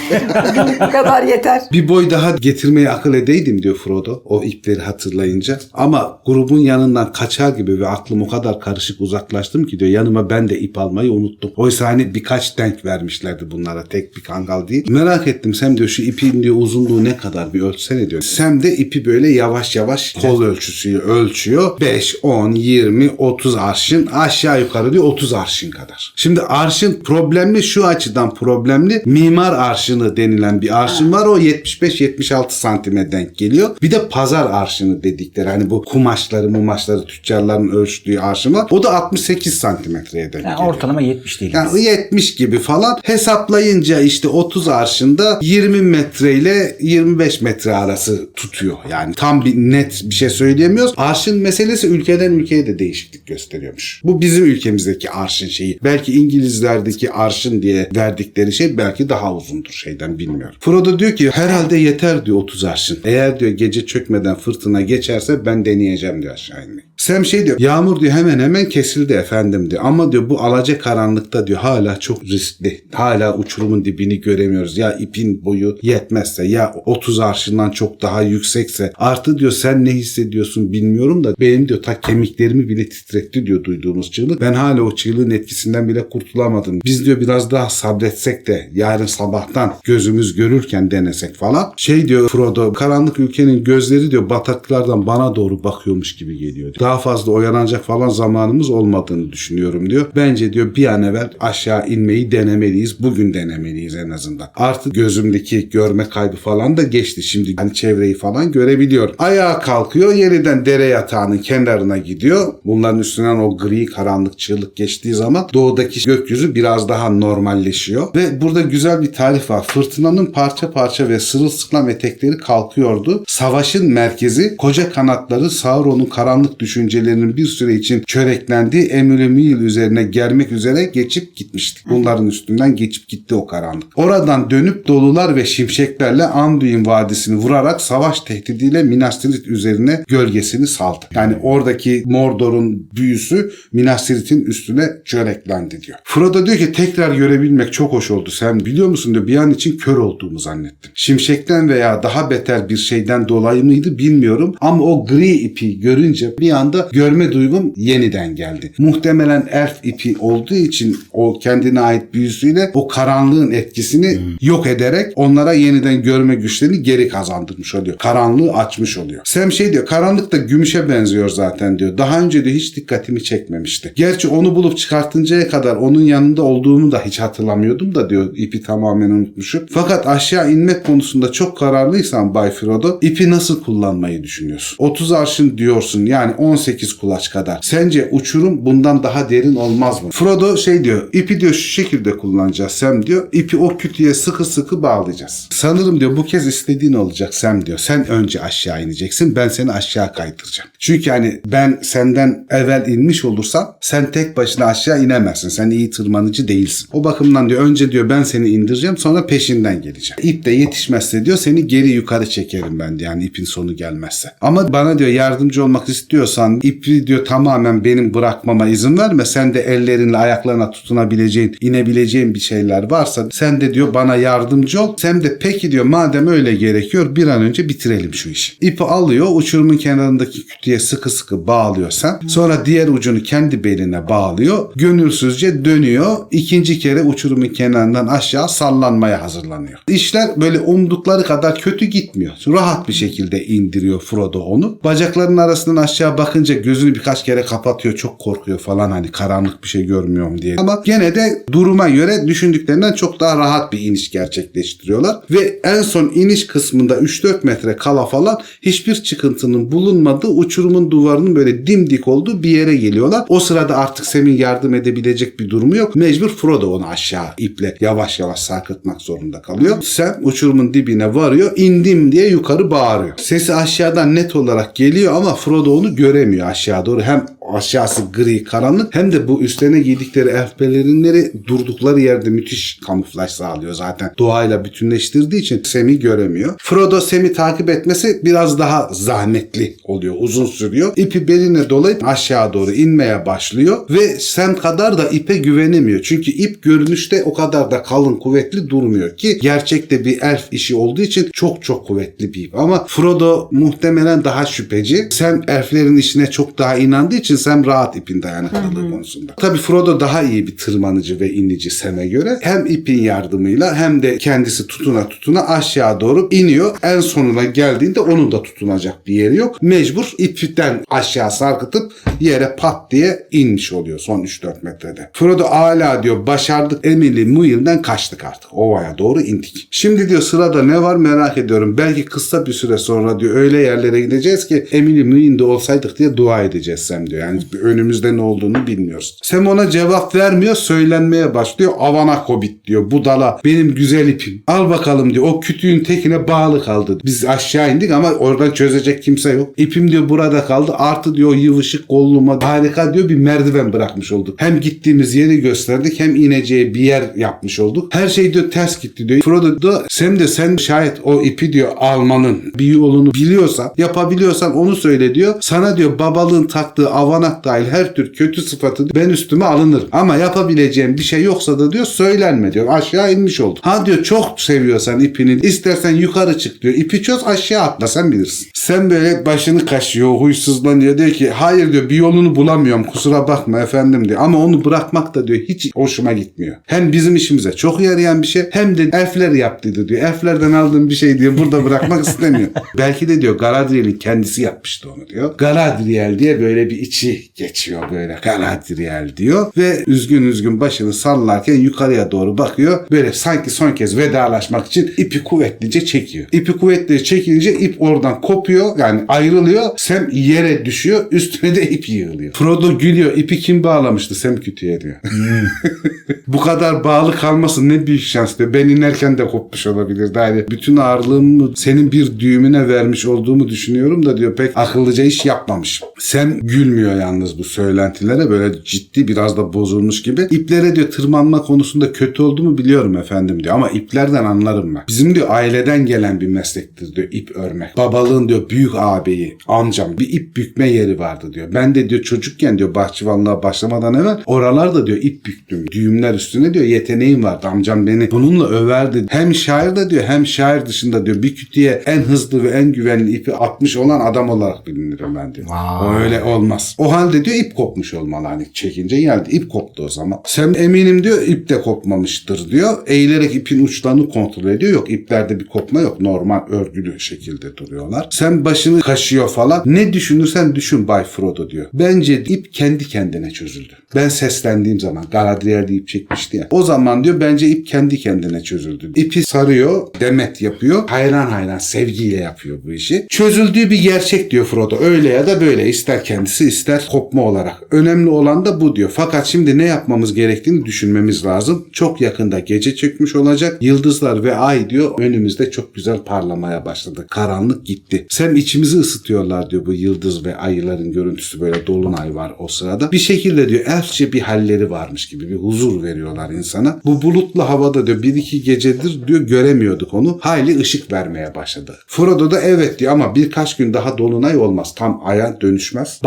bu kadar yeter. Bir boy daha getirmeyi akıl edeydim diyor Frodo o ipleri hatırlayınca. Ama grubun yanından kaçar gibi ve aklım o kadar karışık uzaklaştım ki diyor yanıma ben de ip almayı unuttum. Oysa hani birkaç denk vermişlerdi bunlara tek bir kangal değil. Merak ettim Sam diyor şu ipin diyor uzunluğu ne kadar bir ölçsene diyor. Sam de ipi böyle yavaş yavaş kol ölçüsü ölçüyor. 5, 10, 20, 30 arşın aşağı yukarı diyor 30 arşın kadar. Şimdi arşın problemli şu açıdan problemli. Mimar arşını denilen bir arşın var. O 75-76 santime denk geliyor. Bir de pazar arşını dedikleri hani bu kumaşları mumaşları tüccarların ölçtüğü arşın var. O da 68 santimetreye denk Yani geliyor. ortalama 70 değil. Yani 70 gibi falan hesaplayınca işte 30 arşında 20 metre ile 25 metre arası tutuyor. Yani tam bir net bir şey söyleyemiyoruz. Arşın meselesi ülkeden ülkeye de değişiklik gösteriyormuş. Bu bizim ülkemizdeki arşın şeyi. Belki İngilizlerdeki arşın diye verdikleri şey belki daha uzundur şeyden bilmiyorum. Frodo diyor ki herhalde yeter diyor 30 arşın. Eğer diyor gece çökmeden fırtına geçerse ben deneyeceğim diyor aşağı inmeyi. Sam şey diyor yağmur diyor hemen hemen kesildi efendim diyor. Ama diyor bu alaca karanlıkta diyor hala çok riskli. Hala uçurumun dibini göremiyoruz. Ya ipin boyu yetmezse ya 30 arşından çok daha yüksekse artı diyor sen ne hissediyorsun bilmiyorum da benim diyor ta kemiklerimi bile titretti diyor duyduğumuz çığlık. Ben hala o çığlığın etkisinden bile kurtulamadım. Biz diyor biraz daha sabretsek de yarın sabahtan gözümüz görürken denesek falan. Şey diyor Frodo karanlık ülkenin gözleri diyor bataklardan bana doğru bakıyormuş gibi geliyor. Daha fazla oyalanacak falan zamanımız olmadığını düşünüyorum diyor. Bence diyor bir an evvel aşağı inmeyi denemeliyiz. Bugün denemeliyiz en azından. Artık gözümdeki görme kaybı falan da geçti. Şimdi hani çevreyi falan görebiliyorum. Ayağa kalkıyor yeniden dere yatağının kenarına gidiyor. Bunların üstünden o gri karanlık çığlık geçtiği zaman doğudaki gökyüzü biraz daha normalleşiyor. Ve burada güzel bir tarif var. Fırtınanın parça parça ve sırılsıklam etekleri kalkıyordu. Savaşın merkezi koca kanatları Sauron'un karanlık düşüncelerinin bir süre için çöreklendiği Emülümil üzerine gelmek üzere geçip gitmişti. Bunların üstünden geçip gitti o karanlık. Oradan dönüp dolular ve şimşeklerle Anduin Vadisi'ni vurarak savaş tehdidiyle Minas Tirith üzerine gölgesini saldı. Yani oradaki Mordor'un büyüsü Minas Tirith'in üstüne çöreklendi diyor. Frodo diyor ki tekrar görebilmek çok hoş oldu. Sen biliyor musun diyor bir an için kör olduğumu zannettim. Şimşekten veya daha beter bir şeyden dolayı mıydı bilmiyorum ama o gri ipi görünce bir anda görme duygum yeniden geldi. Muhtemelen elf ipi olduğu için o kendine ait büyüsüyle o karanlığın etkisini yok ederek onlara yeniden görme güçlerini geri kazandırmış oluyor. Karanlığı açmış oluyor. Sam şey diyor karanlık da gümüşe benziyor zaten diyor. Daha önce de hiç dikkatimi çekmemişti. Gerçi onu bulup çıkartıncaya kadar onun yanında olduğumu da hiç hatırlamıyordum da diyor ipi tamamen unutmuşum. Fakat aşağı inmek konusunda çok kararlıysan Bay Frodo ipi nasıl kullanmayı düşünüyorsun? 30 arşın diyorsun yani 18 kulaç kadar. Sence uçurum bundan daha derin olmaz mı? Frodo şey diyor ipi diyor şu şekilde kullanacağız Sam diyor. İpi o kütüye sıkı sıkı bağlayacağız. Sanırım diyor bu kez istediğin olacak Sam diyor. Sen önce aşağı ineceksin ben seni aşağı kaydıracağım. Çünkü hani ben senden evvel inmiş olursam sen tek başına aşağı inemezsin. Sen iyi tırmanıcı değilsin. O bakımdan diyor önce diyor ben seni indireceğim sonra peşinden geleceğim. İp de yetişmezse diyor seni geri yukarı çekerim ben diyor. Yani ipin sonu gelmezse. Ama bana diyor yardımcı olmak istiyorsan ipi diyor tamamen benim bırakmama izin verme. Sen de ellerinle ayaklarına tutunabileceğin, inebileceğin bir şeyler varsa sen de diyor bana yardımcı ol. Sen de peki diyor madem öyle gerekiyor bir an önce bitirelim şu işi. İpi alıyor uçurumun kenarındaki kütüye sıkı sıkı bağlıyor sen. Sonra diğer ucunu kendi beline bağlıyor. Gönülsüzce dönüyor. İkinci kere uçurumun kenarından aşağı sallanmaya hazırlanıyor. İşler böyle umdukları kadar kötü gitmiyor. Rahat bir şekilde indiriyor Frodo onu. Bacaklarının arasından aşağı bakınca gözünü birkaç kere kapatıyor. Çok korkuyor falan hani karanlık bir şey görmüyorum diye. Ama gene de duruma göre düşündüklerinden çok daha rahat bir iniş gerçekleştiriyorlar. Ve en son iniş kısmında 3-4 metre kala falan hiçbir çıkıntının bulunmadığı uçurumun duvarının böyle dimdik olduğu bir yere geliyorlar. O sırada artık Sam'in yardım edebilecek bir durumu yok. Mecbur Frodo onu aşağı iple yavaş yavaş sarkıtmak zorunda kalıyor. Sam uçurumun dibine varıyor. indim diye yukarı bağırıyor. Sesi aşağıdan net olarak geliyor ama Frodo onu göremiyor aşağı doğru. Hem aşağısı gri karanlık hem de bu üstlerine giydikleri elf pelerinleri durdukları yerde müthiş kamuflaj sağlıyor zaten. Doğayla bütünleştirdiği için Sam'i göremiyor. Frodo Sam'i takip etmesi biraz daha zahmetli oluyor. Uzun sürüyor. İpi beline dolayıp aşağı doğru inmeye başlıyor ve Sam kadar da ipe güvenemiyor. Çünkü ip görünüşte o kadar da kalın kuvvetli durmuyor ki gerçekte bir elf işi olduğu için çok çok kuvvetli bir ip. Ama Frodo muhtemelen daha şüpheci. Sam elflerin işine çok daha inandığı için Sam rahat ipin dayanıklılığı konusunda. Tabii Frodo daha iyi bir tırmanıcı ve inici Sam'e göre. Hem ipin yardımıyla hem de kendisi tutuna tutuna aşağı doğru iniyor. En sonuna geldiğinde onun da tutunacak bir yeri yok. Mecbur ipten aşağı sarkıtıp yere pat diye inmiş oluyor son 3-4 metrede. Frodo hala diyor başardık Emily Muir'den kaçtık artık. Ovaya doğru indik. Şimdi diyor sırada ne var merak ediyorum. Belki kısa bir süre sonra diyor öyle yerlere gideceğiz ki Emily Muir'de olsaydık diye dua edeceğiz Sam diyor. Yani önümüzde ne olduğunu bilmiyoruz. Sam ona cevap vermiyor söylenmeye başlıyor. Avana Hobbit diyor budala benim güzel ipim. Al bakalım diyor o kütüğün tekine bağlı kaldı. Biz aşağı indik ama oradan çözecek kimse yok. İpim diyor burada kaldı. Artı diyor yıvışık kolluma harika diyor bir merdiven bırakmış olduk. Hem gittiğimiz yeri gösterdik hem ineceği bir yer yapmış olduk. Her şey diyor ters gitti diyor. Frodo da Sam de sen şayet o ipi diyor almanın bir yolunu biliyorsan yapabiliyorsan onu söyle diyor. Sana diyor babalığın taktığı avanak dahil her tür kötü sıfatı ben üstüme alınırım. Ama yapabileceğim bir şey yoksa da diyor söylenme diyor. Aşağı inmiş olduk. Ha diyor çok seviyorsan ipini istersen yukarı çık diyor. İpi çöz aşağı atla sen bilirsin. Sen böyle başını kaşıyor huysuzlanıyor diyor ki hayır diyor bir yolunu bulamıyorum kusura bakma efendim diyor. Ama onu bırakmak da diyor hiç hoşuma gitmiyor. Hem bizim işimize çok yarayan bir şey hem de elfler yaptıydı diyor. Elflerden aldığım bir şey diyor burada bırakmak istemiyor. *laughs* Belki de diyor Galadriel'in kendisi yapmıştı onu diyor. Galadriel diye böyle bir içi geçiyor böyle Galadriel diyor ve üzgün üzgün başını sallarken yukarıya doğru bakıyor. Böyle sanki son kez vedalaşmak için ipi kuvvetlice çekiyor. İpi kuvvetlice çekince ip oradan kopuyor yani ayrılıyor. Sam yere düşüyor üstüne de ip yığılıyor. Frodo gülüyor ipi kim bağlamıştı Sam kütüye diyor. *laughs* Bu kadar bağlı kalması ne büyük şans diyor. Ben inerken de kopmuş olabilir. Yani bütün ağırlığımı senin bir düğümüne vermiş olduğumu düşünüyorum da diyor pek akıllıca iş yapmamış. Sam gülmüyor yalnız bu söylentilere böyle ciddi biraz da bozulmuş gibi. İplere diyor tırmanma konusunda kötü olduğumu biliyorum efendim diyor ama iplerden anlarım ben. Bizim diyor aileden gelen bir meslektir diyor ip örmek. Babalığın diyor büyük ağabeyi, amcam bir ip bükme yeri vardı diyor. Ben de diyor çocukken diyor bahçıvanlığa başlamadan evvel oralarda diyor ip büktüm. Düğümler üstüne diyor yeteneğim vardı. Amcam beni bununla överdi. Hem şair de diyor hem şair dışında diyor bir kütüye en hızlı ve en güvenli ipi atmış olan adam olarak bilinirim ben diyor. Vay. Öyle olmaz. O halde diyor ip kopmuş olmalı hani çekince geldi. ip koptu o zaman. Sen eminim diyor ip de kopmamıştır diyor. Eğilerek ipin uçlarını kontrol ediyor. Yok iplerde bir kopma yok. Normal örgülü şekilde duruyorlar. Sen başını kaşıyor falan. Ne düşünürsen düşün Bay Frodo diyor. Bence ip kendi kendine çözüldü. Ben seslendiğim zaman Galadriel de ip çekmişti ya. O zaman diyor bence ip kendi kendine çözüldü. İpi sarıyor, demet yapıyor. Hayran hayran sevgiyle yapıyor bu işi. Çözüldüğü bir gerçek diyor Frodo. Öyle ya da böyle ister kendisi ister kopma olarak. Önemli olan da bu diyor. Fakat şimdi ne yapmamız gerektiğini düşünmemiz lazım. Çok yakında gece çökmüş olacak. Yıldızlar ve ay diyor önümüzde çok güzel parlamaya başladı. Karanlık gitti. Sem içimizi ısıtıyorlar diyor bu yıldız ve ayların görüntüsü böyle dolunay var o sırada. Bir şekilde diyor elfçe bir halleri varmış gibi bir huzur veriyorlar insana. Bu bulutlu havada diyor bir iki gecedir diyor göremiyorduk onu. Hayli ışık vermeye başladı. Frodo da evet diyor ama birkaç gün daha dolunay olmaz. Tam aya dönüşmez.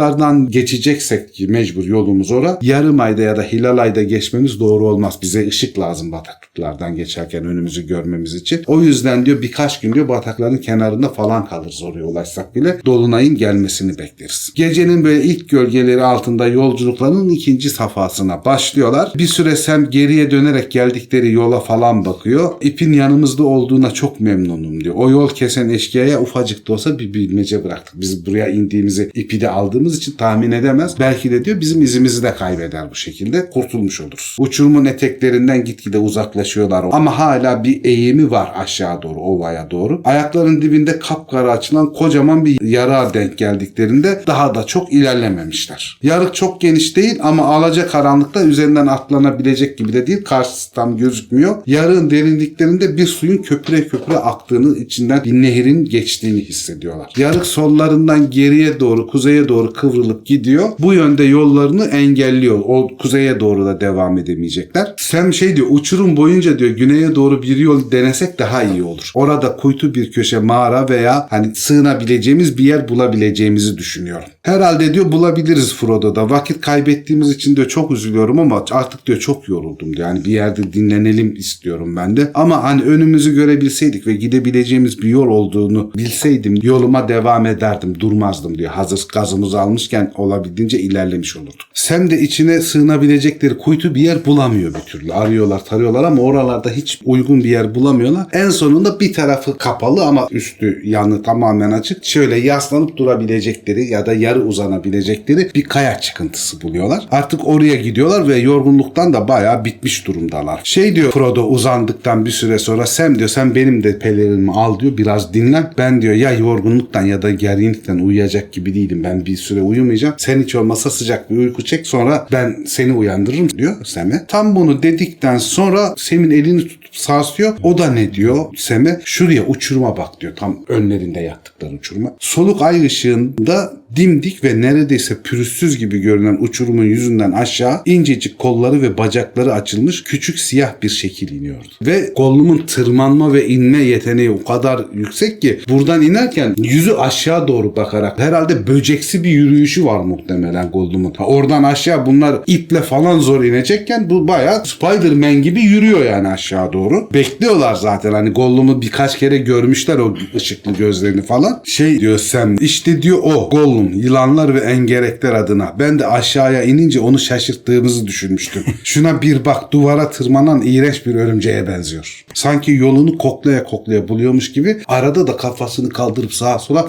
Bataklıklardan geçeceksek ki mecbur yolumuz ora. Yarım ayda ya da hilal ayda geçmemiz doğru olmaz. Bize ışık lazım bataklıklardan geçerken önümüzü görmemiz için. O yüzden diyor birkaç gün diyor batakların kenarında falan kalırız oraya ulaşsak bile. Dolunayın gelmesini bekleriz. Gecenin böyle ilk gölgeleri altında yolculuklarının ikinci safhasına başlıyorlar. Bir süre Sam geriye dönerek geldikleri yola falan bakıyor. İpin yanımızda olduğuna çok memnunum diyor. O yol kesen eşkıyaya ufacık da olsa bir bilmece bıraktık. Biz buraya indiğimizi ipi de aldığımız için tahmin edemez. Belki de diyor bizim izimizi de kaybeder bu şekilde. Kurtulmuş oluruz. Uçurumun eteklerinden gitgide uzaklaşıyorlar. Ama hala bir eğimi var aşağı doğru, ovaya doğru. Ayakların dibinde kapkara açılan kocaman bir yara denk geldiklerinde daha da çok ilerlememişler. Yarık çok geniş değil ama alaca karanlıkta üzerinden atlanabilecek gibi de değil. Karşısı tam gözükmüyor. Yarığın derinliklerinde bir suyun köpüre köpüre aktığını, içinden bir nehrin geçtiğini hissediyorlar. Yarık sollarından geriye doğru, kuzeye doğru kıvrılıp gidiyor. Bu yönde yollarını engelliyor. O kuzeye doğru da devam edemeyecekler. Sam şey diyor, uçurum boyunca diyor güneye doğru bir yol denesek daha iyi olur. Orada kuytu bir köşe mağara veya hani sığınabileceğimiz bir yer bulabileceğimizi düşünüyorum. Herhalde diyor bulabiliriz Frodo'da. Vakit kaybettiğimiz için diyor çok üzülüyorum ama artık diyor çok yoruldum diyor. Yani bir yerde dinlenelim istiyorum ben de. Ama hani önümüzü görebilseydik ve gidebileceğimiz bir yol olduğunu bilseydim yoluma devam ederdim. Durmazdım diyor. Hazır gazımızı almışken olabildiğince ilerlemiş olurduk. Sam de içine sığınabilecekleri kuytu bir yer bulamıyor bir türlü. Arıyorlar tarıyorlar ama oralarda hiç uygun bir yer bulamıyorlar. En sonunda bir tarafı kapalı ama üstü yanı tamamen açık. Şöyle yaslanıp durabilecekleri ya da yarı uzanabilecekleri bir kaya çıkıntısı buluyorlar. Artık oraya gidiyorlar ve yorgunluktan da bayağı bitmiş durumdalar. Şey diyor Frodo uzandıktan bir süre sonra Sam diyor sen benim de pelerinimi al diyor biraz dinlen. Ben diyor ya yorgunluktan ya da gerginlikten uyuyacak gibi değilim. Ben bir süre uyumayacağım. Sen hiç olmasa sıcak bir uyku çek sonra ben seni uyandırırım diyor Sam'e. Tam bunu dedikten sonra Sam'in elini tutup sarsıyor. O da ne diyor Sam'e? Şuraya uçuruma bak diyor. Tam önlerinde yattıkları uçuruma. Soluk ay ışığında dimdik ve neredeyse pürüzsüz gibi görünen uçurumun yüzünden aşağı incecik kolları ve bacakları açılmış küçük siyah bir şekil iniyordu. Ve Gollum'un tırmanma ve inme yeteneği o kadar yüksek ki buradan inerken yüzü aşağı doğru bakarak herhalde böceksi bir yürüyüşü var muhtemelen Gollum'un. Oradan aşağı bunlar iple falan zor inecekken bu bayağı Spider-Man gibi yürüyor yani aşağı doğru. Bekliyorlar zaten hani Gollum'u birkaç kere görmüşler o ışıklı gözlerini falan. Şey diyor Sam işte diyor o Gollum yılanlar ve engerekler adına. Ben de aşağıya inince onu şaşırttığımızı düşünmüştüm. *laughs* Şuna bir bak duvara tırmanan iğrenç bir örümceğe benziyor. Sanki yolunu koklaya koklaya buluyormuş gibi arada da kafasını kaldırıp sağa sola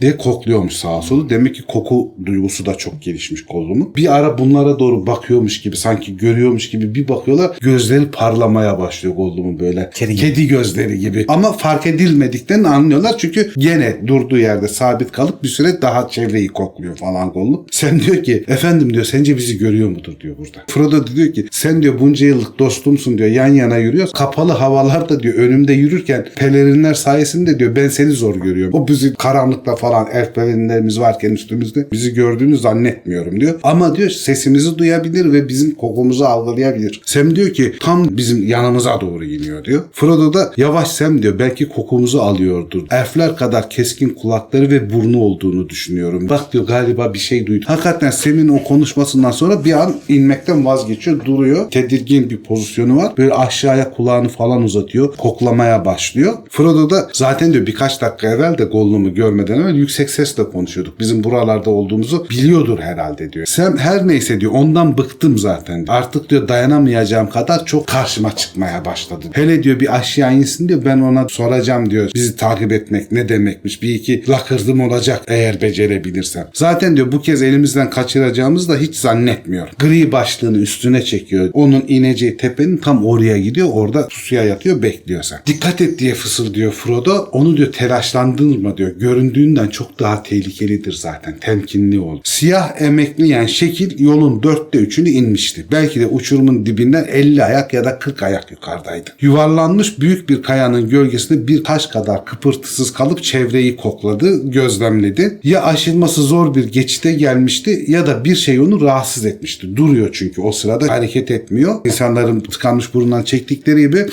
diye kokluyormuş sağa solu. Demek ki koku duygusu da çok gelişmiş Gollum'un. Bir ara bunlara doğru bakıyormuş gibi sanki görüyormuş gibi bir bakıyorlar. Gözleri parlamaya başlıyor Gollum'un böyle. Kedi. Kedi gözleri gibi. Ama fark edilmediklerini anlıyorlar. Çünkü gene durduğu yerde sabit kalıp bir süre daha çevreyi kokluyor falan Gollum. Sen diyor ki efendim diyor sence bizi görüyor mudur diyor burada. Frodo diyor ki sen diyor bunca yıllık dostumsun diyor yan yana yürüyoruz. Kapalı havalarda diyor önümde yürürken pelerinler sayesinde diyor ben seni zor görüyorum. O bizi karanlıkta falan elf bedenlerimiz varken üstümüzde bizi gördüğünü zannetmiyorum diyor. Ama diyor sesimizi duyabilir ve bizim kokumuzu algılayabilir. Sam diyor ki tam bizim yanımıza doğru iniyor diyor. Frodo da yavaş Sam diyor belki kokumuzu alıyordur. Elfler kadar keskin kulakları ve burnu olduğunu düşünüyorum. Bak diyor galiba bir şey duydu. Hakikaten Sam'in o konuşmasından sonra bir an inmekten vazgeçiyor. Duruyor. Tedirgin bir pozisyonu var. Böyle aşağıya kulağını falan uzatıyor. Koklamaya başlıyor. Frodo da zaten diyor birkaç dakika evvel de Gollum'u görmeden evvel yüksek sesle konuşuyorduk. Bizim buralarda olduğumuzu biliyordur herhalde diyor. Sam her neyse diyor ondan bıktım zaten. Artık diyor dayanamayacağım kadar çok karşıma çıkmaya başladı. Hele diyor bir aşağı insin diyor ben ona soracağım diyor. Bizi takip etmek ne demekmiş? Bir iki lakırdım olacak eğer becerebilirsem. Zaten diyor bu kez elimizden kaçıracağımızı da hiç zannetmiyor. Gri başlığını üstüne çekiyor. Onun ineceği tepenin tam oraya gidiyor. Orada suya yatıyor bekliyor sen. Dikkat et diye fısıldıyor Frodo. Onu diyor telaşlandırma diyor. Göründüğünden çok daha tehlikelidir zaten. Temkinli ol. Siyah emekleyen şekil yolun dörtte üçünü inmişti. Belki de uçurumun dibinden 50 ayak ya da 40 ayak yukarıdaydı. Yuvarlanmış büyük bir kayanın gölgesinde bir taş kadar kıpırtısız kalıp çevreyi kokladı, gözlemledi. Ya aşılması zor bir geçite gelmişti ya da bir şey onu rahatsız etmişti. Duruyor çünkü o sırada hareket etmiyor. İnsanların tıkanmış burundan çektikleri gibi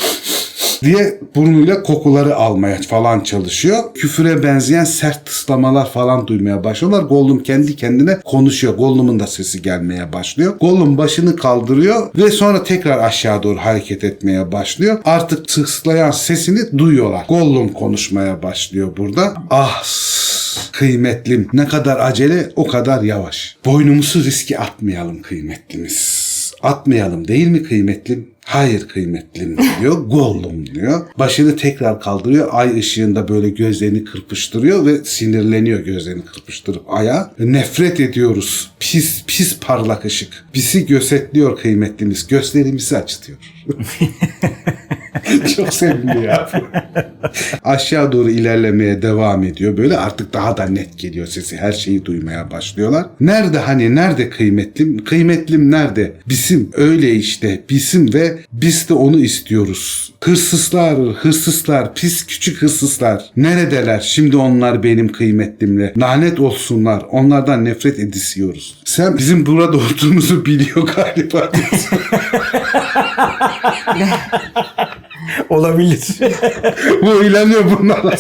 diye burnuyla kokuları almaya falan çalışıyor. Küfüre benzeyen sert tıslamalar falan duymaya başlıyorlar. Gollum kendi kendine konuşuyor. Gollum'un da sesi gelmeye başlıyor. Gollum başını kaldırıyor ve sonra tekrar aşağı doğru hareket etmeye başlıyor. Artık tıslayan sesini duyuyorlar. Gollum konuşmaya başlıyor burada. Ah kıymetlim ne kadar acele o kadar yavaş. Boynumuzu riske atmayalım kıymetlimiz. Atmayalım değil mi kıymetlim? Hayır kıymetlim diyor. *laughs* Gollum diyor. Başını tekrar kaldırıyor. Ay ışığında böyle gözlerini kırpıştırıyor ve sinirleniyor gözlerini kırpıştırıp aya. Nefret ediyoruz. Pis pis parlak ışık. Bizi gözetliyor kıymetlimiz. Gözlerimizi açtıyor. *laughs* *laughs* Çok sevimli ya. Aşağı doğru ilerlemeye devam ediyor. Böyle artık daha da net geliyor sesi. Her şeyi duymaya başlıyorlar. Nerede hani nerede kıymetlim? Kıymetlim nerede? Bizim öyle işte. Bizim ve biz de onu istiyoruz. Hırsızlar, hırsızlar, pis küçük hırsızlar. Neredeler? Şimdi onlar benim kıymetlimle. Lanet olsunlar. Onlardan nefret edisiyoruz. Sen bizim burada olduğumuzu biliyor galiba. *laughs* *laughs* *laughs* Olabilir. Bu ilerliyor bunlarla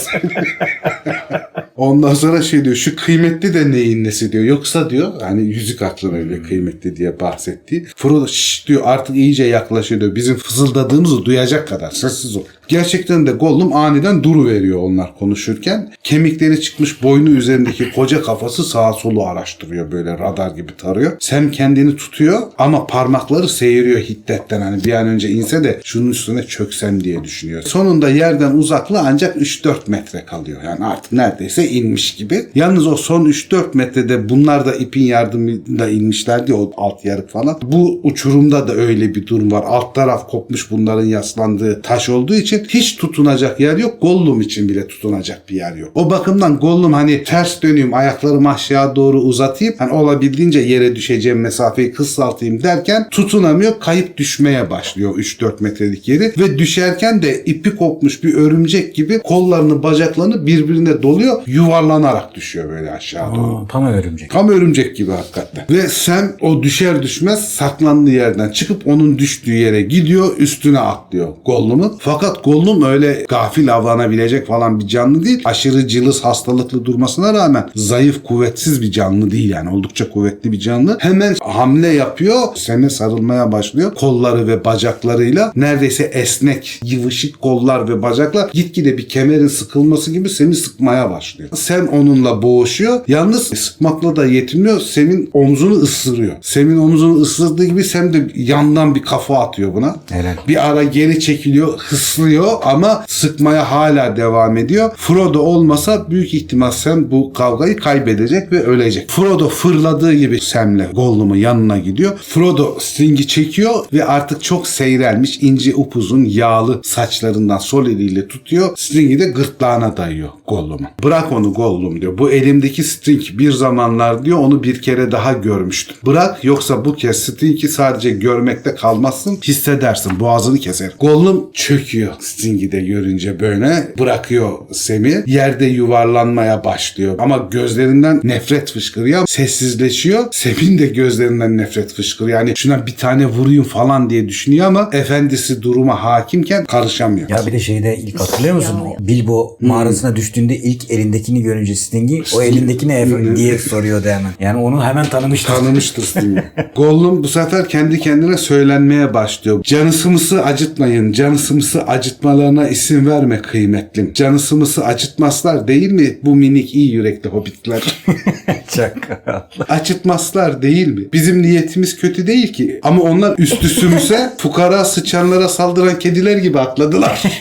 Ondan sonra şey diyor şu kıymetli de neyin nesi diyor. Yoksa diyor hani yüzük aklına öyle kıymetli diye bahsettiği. Frodo şşş diyor artık iyice yaklaşıyor diyor. Bizim fısıldadığımızı duyacak kadar sessiz ol. Gerçekten de Gollum aniden duru veriyor onlar konuşurken. Kemikleri çıkmış boynu üzerindeki koca kafası sağa solu araştırıyor böyle radar gibi tarıyor. Sam kendini tutuyor ama parmakları seyiriyor hiddetten hani bir an önce inse de şunun üstüne çöksem diye düşünüyor. Sonunda yerden uzaklığı ancak 3-4 metre kalıyor. Yani artık neredeyse inmiş gibi. Yalnız o son 3-4 metrede bunlar da ipin yardımıyla inmişlerdi o alt yarık falan. Bu uçurumda da öyle bir durum var. Alt taraf kopmuş bunların yaslandığı taş olduğu için hiç tutunacak yer yok. Gollum için bile tutunacak bir yer yok. O bakımdan Gollum hani ters döneyim ayaklarımı aşağı doğru uzatayım. Hani olabildiğince yere düşeceğim mesafeyi kısaltayım derken tutunamıyor. Kayıp düşmeye başlıyor 3-4 metrelik yeri ve düşerken de ipi kopmuş bir örümcek gibi kollarını bacaklarını birbirine doluyor. Yuvarlanarak düşüyor böyle aşağı doğru. Aa, tam örümcek. Tam örümcek gibi hakikaten. Ve Sam o düşer düşmez saklandığı yerden çıkıp onun düştüğü yere gidiyor üstüne atlıyor Gollum'un. Fakat Gollum öyle gafil avlanabilecek falan bir canlı değil. Aşırı cılız hastalıklı durmasına rağmen zayıf kuvvetsiz bir canlı değil yani. Oldukça kuvvetli bir canlı. Hemen hamle yapıyor. Sam'e sarılmaya başlıyor. Kolları ve bacaklarıyla neredeyse esnek, yıvışık kollar ve bacaklar gitgide bir kemerin sıkılması gibi Sam'i sıkmaya başlıyor. Sam onunla boğuşuyor. Yalnız sıkmakla da yetinmiyor. Sam'in omzunu ısırıyor. Sam'in omzunu ısırdığı gibi Sam de yandan bir kafa atıyor buna. Helal. Bir ara geri çekiliyor, hıslıyor ama sıkmaya hala devam ediyor. Frodo olmasa büyük ihtimal Sam bu kavgayı kaybedecek ve ölecek. Frodo fırladığı gibi Sam'le Gollum'un yanına gidiyor. Frodo Sting'i çekiyor ve artık çok seyrelmiş ince upuzun yağlı saçlarından sol eliyle tutuyor. Sting'i de gırtlağına dayıyor Gollum'un. Bırak onu Gollum diyor. Bu elimdeki Sting bir zamanlar diyor onu bir kere daha görmüştüm. Bırak yoksa bu kez Sting'i sadece görmekte kalmazsın hissedersin. Boğazını keser. Gollum çöküyor. Sting'i de görünce böyle bırakıyor Sem'i. Yerde yuvarlanmaya başlıyor. Ama gözlerinden nefret fışkırıyor. Sessizleşiyor. Sem'in de gözlerinden nefret fışkırıyor. Yani şuna bir tane vurayım falan diye düşünüyor ama efendisi duruma hakimken karışamıyor. Ya bir de şeyde ilk hatırlıyor musun? O Bilbo mağarasına düştüğünde ilk elindekini görünce Sting'i o elindeki ne efe- diye soruyordu hemen. Yani onu hemen tanımıştı. Tanımıştır Sting'i. *laughs* Gollum bu sefer kendi kendine söylenmeye başlıyor. Canısımızı acıtmayın. Canısımızı acıtmalarına isim verme kıymetlim. Canısımızı acıtmazlar değil mi bu minik iyi yürekli hobbitler? *laughs* Çakal. Acıtmazlar değil mi? Bizim niyetimiz kötü değil ki. Ama onlar üstüsümüze fukara sıçanlara saldıran kediler gibi atladılar. *laughs*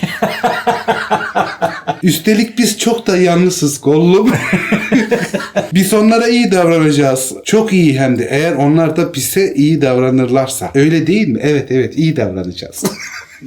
Üstelik biz çok da yalnızız Gollum. *laughs* biz onlara iyi davranacağız. Çok iyi hem de. Eğer onlar da bize iyi davranırlarsa. Öyle değil mi? Evet evet iyi davranacağız.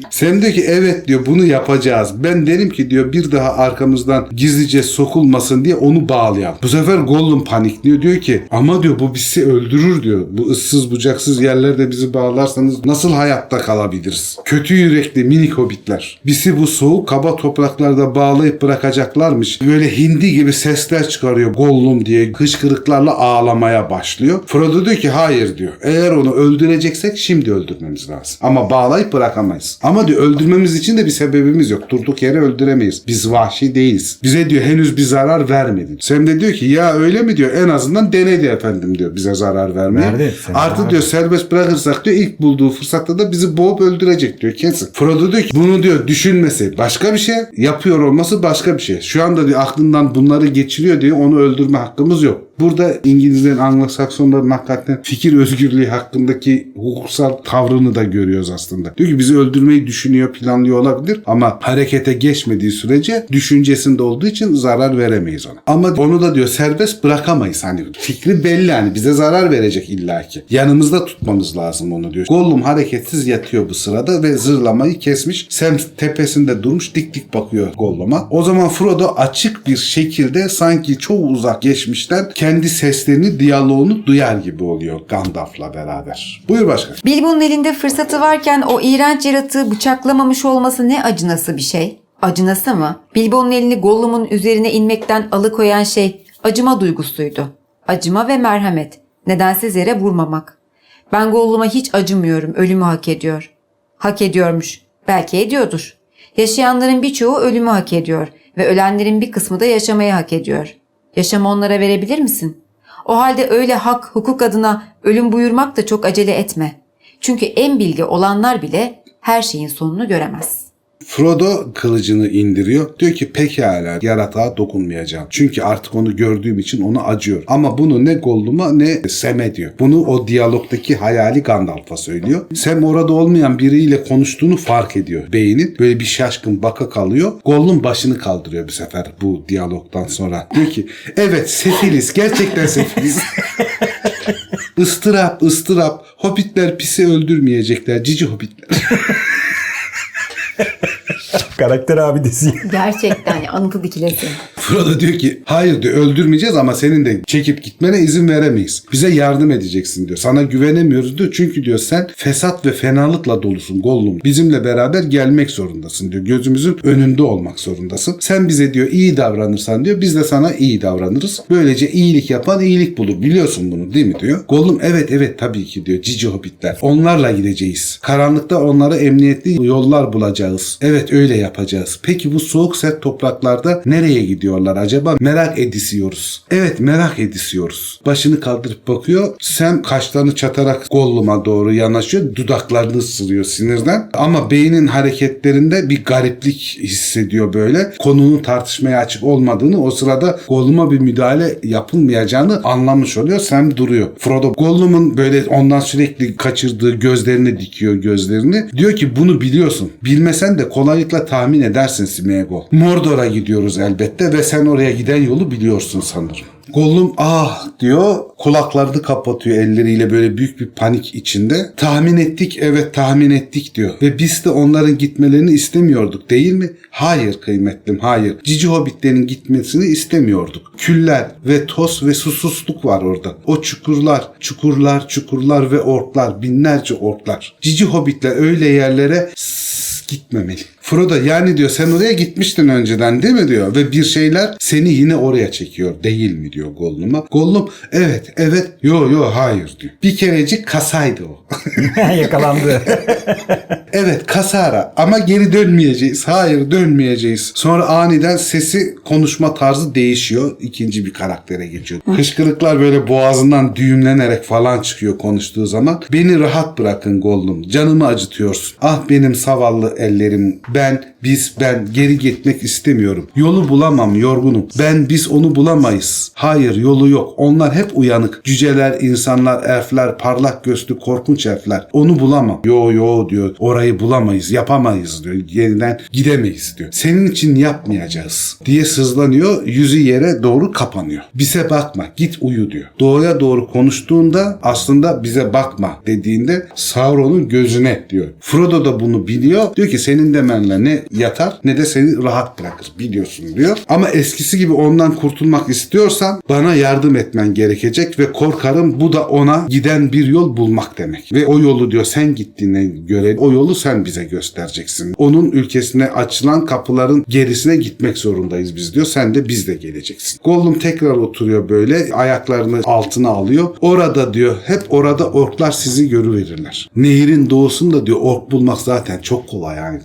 Sen diyor ki evet diyor bunu yapacağız. Ben derim ki diyor bir daha arkamızdan gizlice sokulmasın diye onu bağlayalım. Bu sefer Gollum panikliyor diyor ki ama diyor bu bizi öldürür diyor. Bu ıssız bucaksız yerlerde bizi bağlarsanız nasıl hayatta kalabiliriz? Kötü yürekli minik hobbitler. Bizi bu soğuk kaba topraklarda bağlayıp bırakacaklarmış. Böyle hindi gibi sesler çıkarıyor Gollum diye hıçkırıklarla ağlamaya başlıyor. Frodo diyor ki hayır diyor. Eğer onu öldüreceksek şimdi öldürmemiz lazım. Ama bağlayıp bırakamayız. Ama diyor öldürmemiz için de bir sebebimiz yok. Durduk yere öldüremeyiz. Biz vahşi değiliz. Bize diyor henüz bir zarar vermedin. Sam de diyor ki ya öyle mi diyor. En azından denedi efendim diyor bize zarar vermeye. Sen Artı zarar- diyor serbest bırakırsak diyor ilk bulduğu fırsatta da bizi boğup öldürecek diyor kesin. Frodo diyor ki bunu diyor düşünmesi başka bir şey. Yapıyor olması başka bir şey. Şu anda diyor aklından bunları geçiriyor diyor. Onu öldürme hakkımız yok. Burada İngilizlerin, Anglo-Saksonların hakikaten fikir özgürlüğü hakkındaki hukuksal tavrını da görüyoruz aslında. Diyor ki bizi öldürmeyi düşünüyor, planlıyor olabilir ama harekete geçmediği sürece düşüncesinde olduğu için zarar veremeyiz ona. Ama onu da diyor serbest bırakamayız. Hani fikri belli hani bize zarar verecek illaki. Yanımızda tutmamız lazım onu diyor. Gollum hareketsiz yatıyor bu sırada ve zırlamayı kesmiş. Sam tepesinde durmuş dik dik bakıyor Gollum'a. O zaman Frodo açık bir şekilde sanki çok uzak geçmişten kendi seslerini, diyaloğunu duyar gibi oluyor Gandalf'la beraber. Buyur başkan. Bilbo'nun elinde fırsatı varken o iğrenç yaratığı bıçaklamamış olması ne acınası bir şey. Acınası mı? Bilbo'nun elini Gollum'un üzerine inmekten alıkoyan şey acıma duygusuydu. Acıma ve merhamet. Nedensiz yere vurmamak. Ben Gollum'a hiç acımıyorum. Ölümü hak ediyor. Hak ediyormuş. Belki ediyordur. Yaşayanların birçoğu ölümü hak ediyor ve ölenlerin bir kısmı da yaşamayı hak ediyor. Yaşamı onlara verebilir misin? O halde öyle hak, hukuk adına ölüm buyurmak da çok acele etme. Çünkü en bilge olanlar bile her şeyin sonunu göremez. Frodo kılıcını indiriyor. Diyor ki pekala yaratığa dokunmayacağım. Çünkü artık onu gördüğüm için ona acıyor. Ama bunu ne Gollum'a ne Sam'e diyor. Bunu o diyalogdaki hayali Gandalf'a söylüyor. Sam orada olmayan biriyle konuştuğunu fark ediyor beynin. Böyle bir şaşkın baka kalıyor. Gollum başını kaldırıyor bir sefer bu diyalogdan sonra. Diyor ki evet sefiliz. Gerçekten sefiliz. *laughs* Istırap, ıstırap. Hobbitler pisi öldürmeyecekler. Cici hobbitler. *laughs* Karakter abidesi. *laughs* Gerçekten ya, anıtı dikilesi. Frodo diyor ki hayır diyor öldürmeyeceğiz ama senin de çekip gitmene izin veremeyiz. Bize yardım edeceksin diyor. Sana güvenemiyoruz diyor. Çünkü diyor sen fesat ve fenalıkla dolusun Gollum. Bizimle beraber gelmek zorundasın diyor. Gözümüzün önünde olmak zorundasın. Sen bize diyor iyi davranırsan diyor biz de sana iyi davranırız. Böylece iyilik yapan iyilik bulur. Biliyorsun bunu değil mi diyor. Gollum evet evet tabii ki diyor cici hobbitler. Onlarla gideceğiz. Karanlıkta onlara emniyetli yollar bulacağız. Evet öyle yapacağız. Peki bu soğuk sert topraklarda nereye gidiyorlar acaba? Merak edisiyoruz. Evet merak edisiyoruz. Başını kaldırıp bakıyor. Sam kaşlarını çatarak Gollum'a doğru yanaşıyor. Dudaklarını ısırıyor sinirden. Ama beynin hareketlerinde bir gariplik hissediyor böyle. Konunun tartışmaya açık olmadığını o sırada Gollum'a bir müdahale yapılmayacağını anlamış oluyor. Sam duruyor. Frodo Gollum'un böyle ondan sürekli kaçırdığı gözlerini dikiyor gözlerini. Diyor ki bunu biliyorsun. Bilmesen de kolaylıkla tahmin edersin Smeagol. Mordor'a gidiyoruz elbette ve sen oraya giden yolu biliyorsun sanırım. Gollum ah diyor kulaklarını kapatıyor elleriyle böyle büyük bir panik içinde. Tahmin ettik evet tahmin ettik diyor. Ve biz de onların gitmelerini istemiyorduk değil mi? Hayır kıymetlim hayır. Cici hobbitlerin gitmesini istemiyorduk. Küller ve toz ve susuzluk var orada. O çukurlar, çukurlar, çukurlar ve orklar, binlerce orklar. Cici hobbitler öyle yerlere gitmemeli. Frodo yani diyor sen oraya gitmiştin önceden değil mi diyor. Ve bir şeyler seni yine oraya çekiyor değil mi diyor Gollum'a. Gollum evet evet yo yo hayır diyor. Bir kerecik kasaydı o. *laughs* Yakalandı. *laughs* Evet kasara ama geri dönmeyeceğiz. Hayır dönmeyeceğiz. Sonra aniden sesi konuşma tarzı değişiyor. İkinci bir karaktere geçiyor. Hışkırıklar böyle boğazından düğümlenerek falan çıkıyor konuştuğu zaman. Beni rahat bırakın Gollum. Canımı acıtıyorsun. Ah benim zavallı ellerim. Ben, biz, ben geri gitmek istemiyorum. Yolu bulamam yorgunum. Ben, biz onu bulamayız. Hayır yolu yok. Onlar hep uyanık. Cüceler, insanlar, elfler, parlak gözlü korkunç elfler. Onu bulamam. Yo yo diyor. Orayı bulamayız. Yapamayız diyor. Yeniden gidemeyiz diyor. Senin için yapmayacağız diye sızlanıyor. Yüzü yere doğru kapanıyor. Bize bakma. Git uyu diyor. Doğuya doğru konuştuğunda aslında bize bakma dediğinde Sauron'un gözüne diyor. Frodo da bunu biliyor. Diyor ki senin demenle ne yatar ne de seni rahat bırakır biliyorsun diyor. Ama eskisi gibi ondan kurtulmak istiyorsan bana yardım etmen gerekecek ve korkarım bu da ona giden bir yol bulmak demek. Ve o yolu diyor sen gittiğine göre o yolu sen bize göstereceksin. Onun ülkesine açılan kapıların gerisine gitmek zorundayız biz diyor. Sen de biz de geleceksin. Gollum tekrar oturuyor böyle ayaklarını altına alıyor. Orada diyor hep orada orklar sizi görüverirler. Nehirin doğusunda diyor ork bulmak zaten çok kolay yani.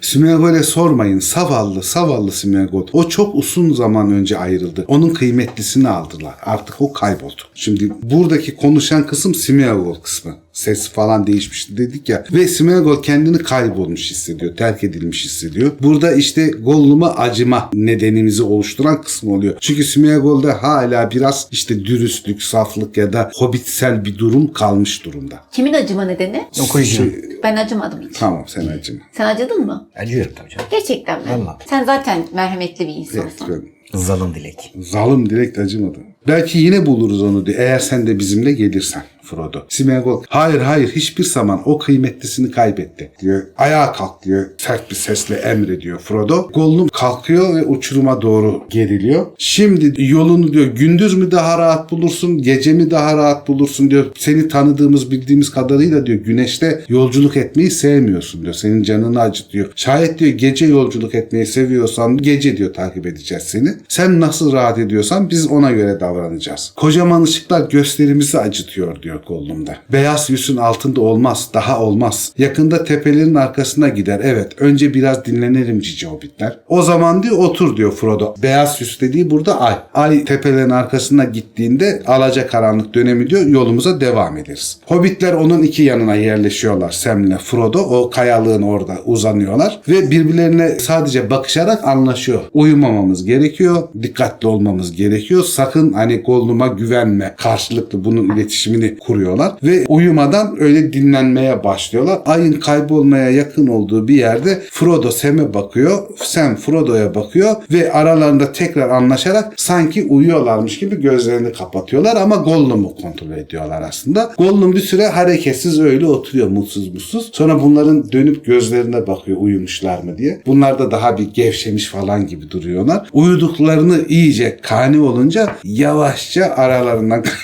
Smeagol'e sormayın. Savallı, savallı Smeagol. O çok uzun zaman önce ayrıldı. Onun kıymetlisini aldılar. Artık o kayboldu. Şimdi buradaki konuşan kısım Smeagol kısmı. Ses falan değişmişti dedik ya. Ve Smeagol kendini kaybolmuş hissediyor. Terk edilmiş hissediyor. Burada işte Gollum'a acıma nedenimizi oluşturan kısmı oluyor. Çünkü Smeagol'da hala biraz işte dürüstlük, saflık ya da hobbitsel bir durum kalmış durumda. Kimin acıma nedeni? Okuyucu. Şey, Ben acımadım hiç. tamam sen acıma. Sen acıdın mı? Acıyorum tabii canım. Gerçekten mi? Vallahi. Sen zaten merhametli bir Evet, insansın. ben- Zalim dilek. Zalim direkt acımadı. Belki yine buluruz onu diyor. Eğer sen de bizimle gelirsen Frodo. Smeagol hayır hayır hiçbir zaman o kıymetlisini kaybetti diyor. Ayağa kalk diyor. Sert bir sesle emrediyor Frodo. Gollum kalkıyor ve uçuruma doğru geriliyor. Şimdi yolunu diyor gündüz mü daha rahat bulursun gece mi daha rahat bulursun diyor. Seni tanıdığımız bildiğimiz kadarıyla diyor güneşte yolculuk etmeyi sevmiyorsun diyor. Senin canını acıtıyor. Şayet diyor gece yolculuk etmeyi seviyorsan gece diyor takip edeceğiz seni. Sen nasıl rahat ediyorsan biz ona göre davranacağız. Kocaman ışıklar gösterimizi acıtıyor diyor Gollum'da. Beyaz yüzün altında olmaz, daha olmaz. Yakında tepelerin arkasına gider. Evet, önce biraz dinlenelim cici hobbitler. O zaman diyor otur diyor Frodo. Beyaz yüz dediği burada ay. Ay tepelerin arkasına gittiğinde alaca karanlık dönemi diyor yolumuza devam ederiz. Hobbitler onun iki yanına yerleşiyorlar Sam'le Frodo. O kayalığın orada uzanıyorlar ve birbirlerine sadece bakışarak anlaşıyor. Uyumamamız gerekiyor. Dikkatli olmamız gerekiyor. Sakın hani Gollum'a güvenme. Karşılıklı bunun iletişimini kuruyorlar ve uyumadan öyle dinlenmeye başlıyorlar. Ayın kaybolmaya yakın olduğu bir yerde Frodo Sam'e bakıyor. Sam Frodo'ya bakıyor ve aralarında tekrar anlaşarak sanki uyuyorlarmış gibi gözlerini kapatıyorlar ama Gollum'u kontrol ediyorlar aslında. Gollum bir süre hareketsiz öyle oturuyor mutsuz mutsuz. Sonra bunların dönüp gözlerine bakıyor uyumuşlar mı diye. Bunlar da daha bir gevşemiş falan gibi duruyorlar. Uyuduklarını iyice kani olunca yavaşça aralarından *laughs*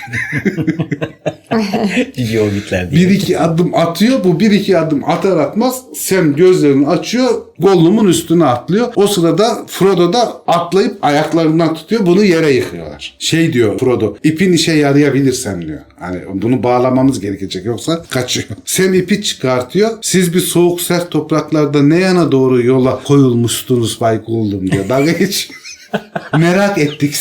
*laughs* diye. bir iki adım atıyor. Bu bir iki adım atar atmaz Sam gözlerini açıyor. Gollum'un üstüne atlıyor. O sırada Frodo da atlayıp ayaklarından tutuyor. Bunu yere yıkıyorlar. Şey diyor Frodo. ipin işe yarayabilirsem diyor. Hani bunu bağlamamız gerekecek yoksa kaçıyor. Sam ipi çıkartıyor. Siz bir soğuk sert topraklarda ne yana doğru yola koyulmuştunuz Bay Gollum diyor. Dalga geçiyor. Merak ettik.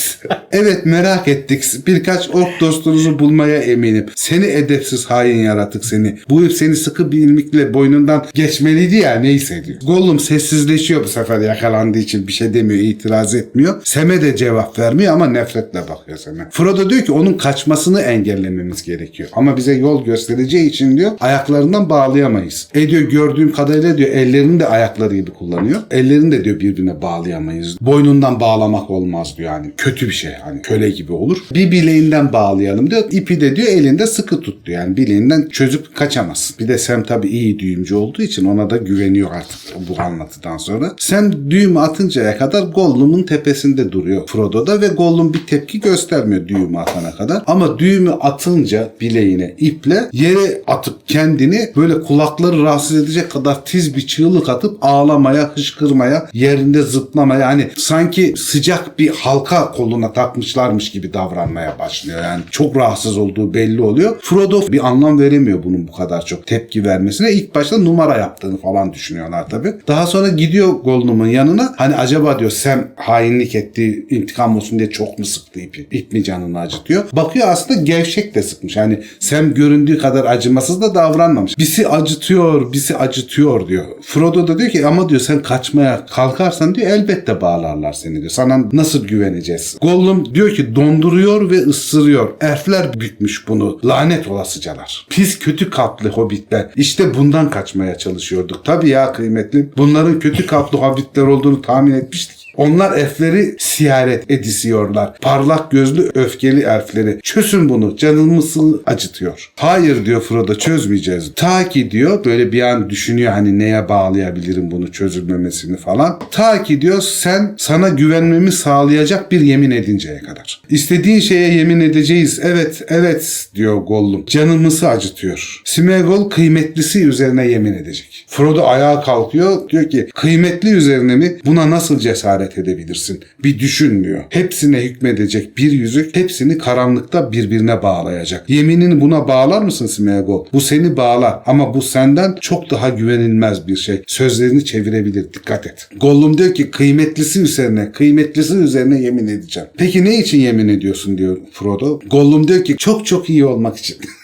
Evet merak ettik. Birkaç ork dostunuzu bulmaya eminim. Seni edepsiz hain yaratık seni. Bu ip seni sıkı bir ilmikle boynundan geçmeliydi ya neyse diyor. Gollum sessizleşiyor bu sefer yakalandığı için bir şey demiyor itiraz etmiyor. Sem'e de cevap vermiyor ama nefretle bakıyor Sem'e. Frodo diyor ki onun kaçmasını engellememiz gerekiyor. Ama bize yol göstereceği için diyor ayaklarından bağlayamayız. E diyor gördüğüm kadarıyla diyor ellerini de ayakları gibi kullanıyor. Ellerini de diyor birbirine bağlayamayız. Boynundan bağlamak olmaz olmaz diyor yani. Kötü bir şey hani köle gibi olur. Bir bileğinden bağlayalım diyor. İpi de diyor elinde sıkı tut diyor. Yani bileğinden çözüp kaçamaz. Bir de Sam tabii iyi düğümcü olduğu için ona da güveniyor artık bu anlatıdan sonra. Sam düğümü atıncaya kadar Gollum'un tepesinde duruyor Frodo'da ve Gollum bir tepki göstermiyor düğümü atana kadar. Ama düğümü atınca bileğine iple yere atıp kendini böyle kulakları rahatsız edecek kadar tiz bir çığlık atıp ağlamaya, hışkırmaya, yerinde zıplamaya hani sanki sıcak bir halka koluna takmışlarmış gibi davranmaya başlıyor. Yani çok rahatsız olduğu belli oluyor. Frodo bir anlam veremiyor bunun bu kadar çok tepki vermesine. İlk başta numara yaptığını falan düşünüyorlar tabii. Daha sonra gidiyor Gollum'un yanına. Hani acaba diyor Sam hainlik etti, intikam olsun diye çok mu sıktı ipi? İp mi canını acıtıyor? Bakıyor aslında gevşek de sıkmış. Hani Sam göründüğü kadar acımasız da davranmamış. Bizi acıtıyor, bizi acıtıyor diyor. Frodo da diyor ki ama diyor sen kaçmaya kalkarsan diyor elbette bağlarlar seni diyor. Sana nasıl güveneceğiz? Gollum diyor ki donduruyor ve ısırıyor. Elfler bükmüş bunu. Lanet olasıcalar. Pis kötü kalpli hobbitler. İşte bundan kaçmaya çalışıyorduk. Tabii ya kıymetli. Bunların kötü kalpli hobbitler olduğunu tahmin etmiştik. Onlar elfleri siyaret edisiyorlar. Parlak gözlü öfkeli elfleri. Çözün bunu. Canımızı acıtıyor. Hayır diyor Frodo çözmeyeceğiz. Ta ki diyor böyle bir an düşünüyor hani neye bağlayabilirim bunu çözülmemesini falan. Ta ki diyor sen sana güvenmemi sağlayacak bir yemin edinceye kadar. İstediğin şeye yemin edeceğiz. Evet evet diyor Gollum. Canımızı acıtıyor. Smeagol kıymetlisi üzerine yemin edecek. Frodo ayağa kalkıyor. Diyor ki kıymetli üzerine mi? Buna nasıl cesaret edebilirsin? Bir düşün diyor. Hepsine hükmedecek bir yüzük hepsini karanlıkta birbirine bağlayacak. Yeminini buna bağlar mısın Smeagol? Bu seni bağlar ama bu senden çok daha güvenilmez bir şey. Sözlerini çevirebilir. Dikkat et. Gollum diyor ki kıymetlisi üzerine, kıymetlisi üzerine yemin edeceğim. Peki ne için yemin ediyorsun diyor Frodo. Gollum diyor ki çok çok iyi olmak için. *laughs*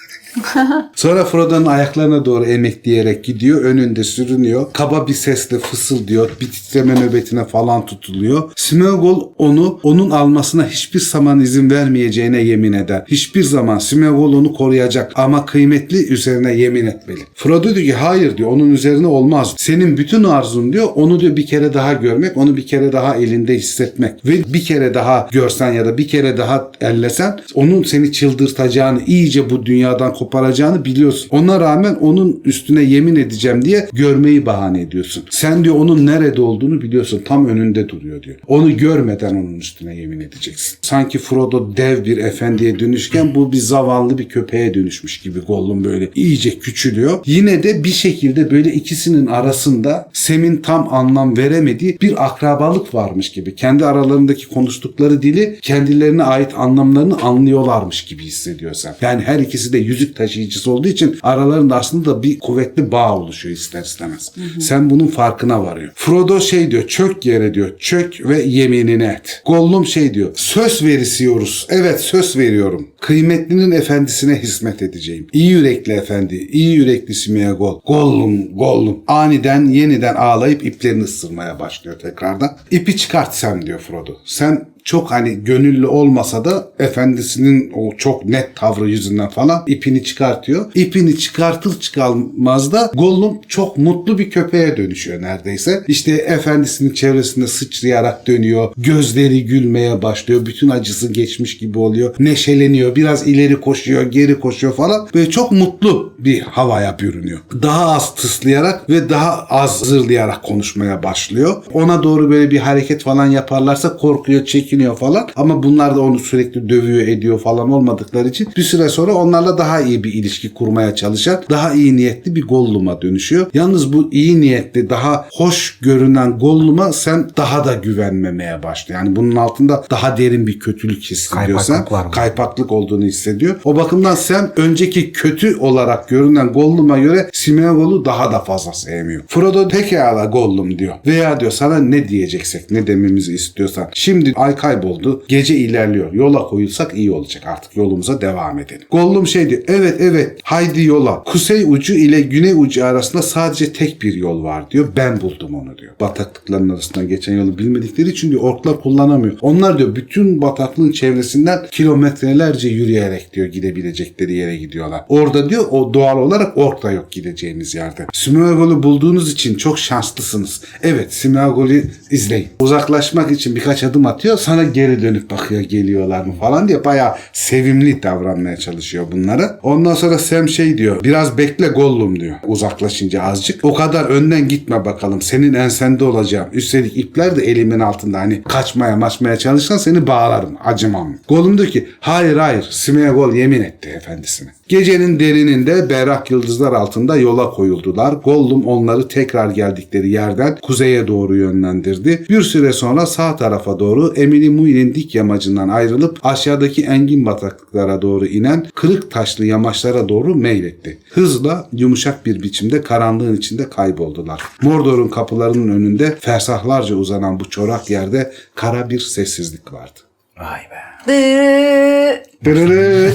Sonra Frodo'nun ayaklarına doğru emekleyerek gidiyor. Önünde sürünüyor. Kaba bir sesle fısıldıyor. Bir titreme nöbetine falan tutuluyor. Smeagol onu onun almasına hiçbir zaman izin vermeyeceğine yemin eder. Hiçbir zaman Smeagol onu koruyacak ama kıymetli üzerine yemin etmeli. Frodo diyor ki hayır diyor onun üzerine olmaz. Senin bütün arzun diyor onu diyor bir kere daha görmek, onu bir kere daha elinde hissetmek ve bir kere daha görsen ya da bir kere daha ellesen onun seni çıldırtacağını, iyice bu dünyadan koparacağını biliyorsun. Ona rağmen onun üstüne yemin edeceğim diye görmeyi bahane ediyorsun. Sen diyor onun nerede olduğunu biliyorsun. Tam önünde duruyor diyor. Onu görmeden onun üstüne yemin edeceksin. Sanki Frodo dev bir efendiye dönüşken bu bir zavallı bir köpeğe dönüşmüş gibi Gollum böyle iyice küçülüyor. Yine de bir şekilde böyle ikisinin arasında Sem'in tam anlam veremediği bir akrabalık varmış gibi. Kendi aralarındaki konuştukları dili kendilerine ait anlamlarını anlıyorlarmış gibi hissediyor sen. Yani her ikisi de yüzük taşıyıcısı olduğu için aralarında aslında bir kuvvetli bağ oluşuyor ister istemez. Sen bunun farkına varıyor. Frodo şey diyor çök yere diyor çök ve yeminini et. Gollum şey diyor söz verisiyoruz. Evet söz veriyorum. Kıymetlinin efendisine hizmet edeceğim. İyi yürekli efendi, iyi yürekli Smeagol. Gollum, Gollum. Aniden yeniden ağlayıp iplerini ısırmaya başlıyor tekrardan. İpi çıkart sen diyor Frodo. Sen çok hani gönüllü olmasa da efendisinin o çok net tavrı yüzünden falan ipini çıkartıyor. İpini çıkartır çıkarmaz da Gollum çok mutlu bir köpeğe dönüşüyor neredeyse. İşte efendisinin çevresinde sıçrayarak dönüyor. Gözleri gülmeye başlıyor. Bütün acısı geçmiş gibi oluyor. Neşeleniyor. Biraz ileri koşuyor, geri koşuyor falan. Böyle çok mutlu bir havaya bürünüyor. Daha az tıslayarak ve daha az zırlayarak konuşmaya başlıyor. Ona doğru böyle bir hareket falan yaparlarsa korkuyor, çekiniyor falan. Ama bunlar da onu sürekli dövüyor, ediyor falan olmadıkları için bir süre sonra onlarla daha iyi bir ilişki kurmaya çalışan, daha iyi niyetli bir Gollum'a dönüşüyor. Yalnız bu iyi niyetli, daha hoş görünen Gollum'a sen daha da güvenmemeye başlıyor. Yani bunun altında daha derin bir kötülük hissediyorsan, Kaypaklık olduğunu hissediyor. O bakımdan sen önceki kötü olarak görünen Gollum'a göre Smeagol'u daha da fazla sevmiyor. Frodo pekala Gollum diyor. Veya diyor sana ne diyeceksek, ne dememizi istiyorsan. Şimdi ay kayboldu, gece ilerliyor. Yola koyulsak iyi olacak artık yolumuza devam edelim. Gollum şey diyor, evet evet haydi yola. Kuzey ucu ile güney ucu arasında sadece tek bir yol var diyor. Ben buldum onu diyor. Bataklıkların arasından geçen yolu bilmedikleri için diyor orklar kullanamıyor. Onlar diyor bütün bataklığın çevresinden kilometrelerce yürüyerek diyor gidebilecekleri yere gidiyorlar. Orada diyor o doğal olarak ork da yok gideceğiniz yerde. Smeagol'u bulduğunuz için çok şanslısınız. Evet Smeagol'u izleyin. Uzaklaşmak için birkaç adım atıyor. Sana geri dönüp bakıyor geliyorlar mı falan diye bayağı sevimli davranmaya çalışıyor bunlara. Ondan sonra Sam şey diyor biraz bekle Gollum diyor uzaklaşınca azıcık. O kadar önden gitme bakalım senin ensende olacağım. Üstelik ipler de elimin altında hani kaçmaya maçmaya çalışsan seni bağlarım acımam. Gollum diyor ki hayır hayır Smeagol yemin etti efendisine. Gecenin derininde berrak yıldızlar altında yola koyuldular. Gollum onları tekrar geldikleri yerden kuzeye doğru yönlendirdi. Bir süre sonra sağ tarafa doğru Emily Muir'in dik yamacından ayrılıp aşağıdaki engin bataklıklara doğru inen kırık taşlı yamaçlara doğru meyletti. Hızla yumuşak bir biçimde karanlığın içinde kayboldular. Mordor'un kapılarının önünde fersahlarca uzanan bu çorak yerde kara bir sessizlik vardı. Vay be. Dı- Dırırı.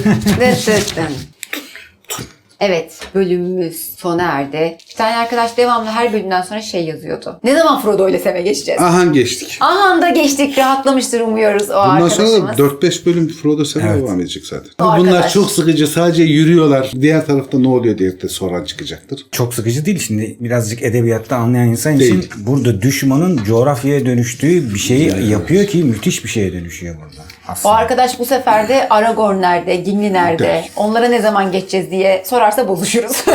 Evet bölümümüz sona erdi. Bir tane arkadaş devamlı her bölümden sonra şey yazıyordu. Ne zaman Frodo ile Sam'e geçeceğiz? Aha geçtik. Aha da geçtik rahatlamıştır umuyoruz o Bundan arkadaşımız. sonra da 4-5 bölüm Frodo sen Evet. devam edecek zaten. O Bunlar arkadaş. çok sıkıcı sadece yürüyorlar. Diğer tarafta ne oluyor diye de soran çıkacaktır. Çok sıkıcı değil şimdi birazcık edebiyatta anlayan insan için Değil. burada düşmanın coğrafyaya dönüştüğü bir şeyi yapıyor ki müthiş bir şeye dönüşüyor burada. O Aslında. arkadaş bu sefer de Aragorn nerede, Gimli nerede, Evet. onlara ne zaman geçeceğiz diye sorarsa bozuşuruz.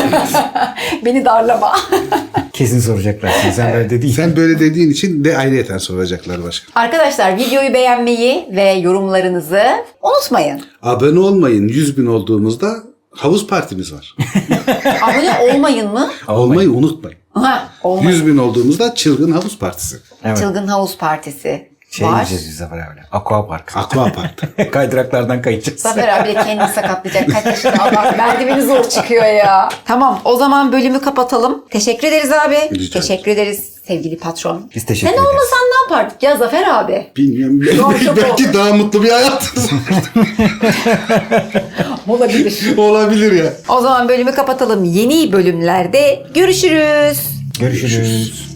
*laughs* Beni darlama. *laughs* Kesin soracaklar. Şimdi sen böyle değil. Sen böyle dediğin için de ayrıyeten soracaklar başka. Arkadaşlar videoyu beğenmeyi ve yorumlarınızı unutmayın. Abone olmayın. 100 bin olduğumuzda havuz partimiz var. *laughs* Abone olmayın mı? Olmayı unutmayın. Ha, olmayın. 100 bin olduğumuzda çılgın havuz partisi. Evet. Çılgın Havuz Partisi Şey var. diyeceğiz biz Zafer abi. Aqua Park. Aqua Park'ta. *laughs* Kaydıraklardan kayacağız. Zafer abi de kendini sakatlayacak. Kaç yaşında adam. Merdiveni zor çıkıyor ya. Tamam o zaman bölümü kapatalım. Teşekkür ederiz abi. Rica Teşekkür ederiz sevgili patron. Biz teşekkür Sen ederiz. olmasan ne yapardık ya Zafer abi? Bilmiyorum. Belki, belki daha mutlu bir hayat *laughs* Olabilir. olabilir ya. o zaman bölümü kapatalım. Yeni bölümlerde görüşürüz. Görüşürüz.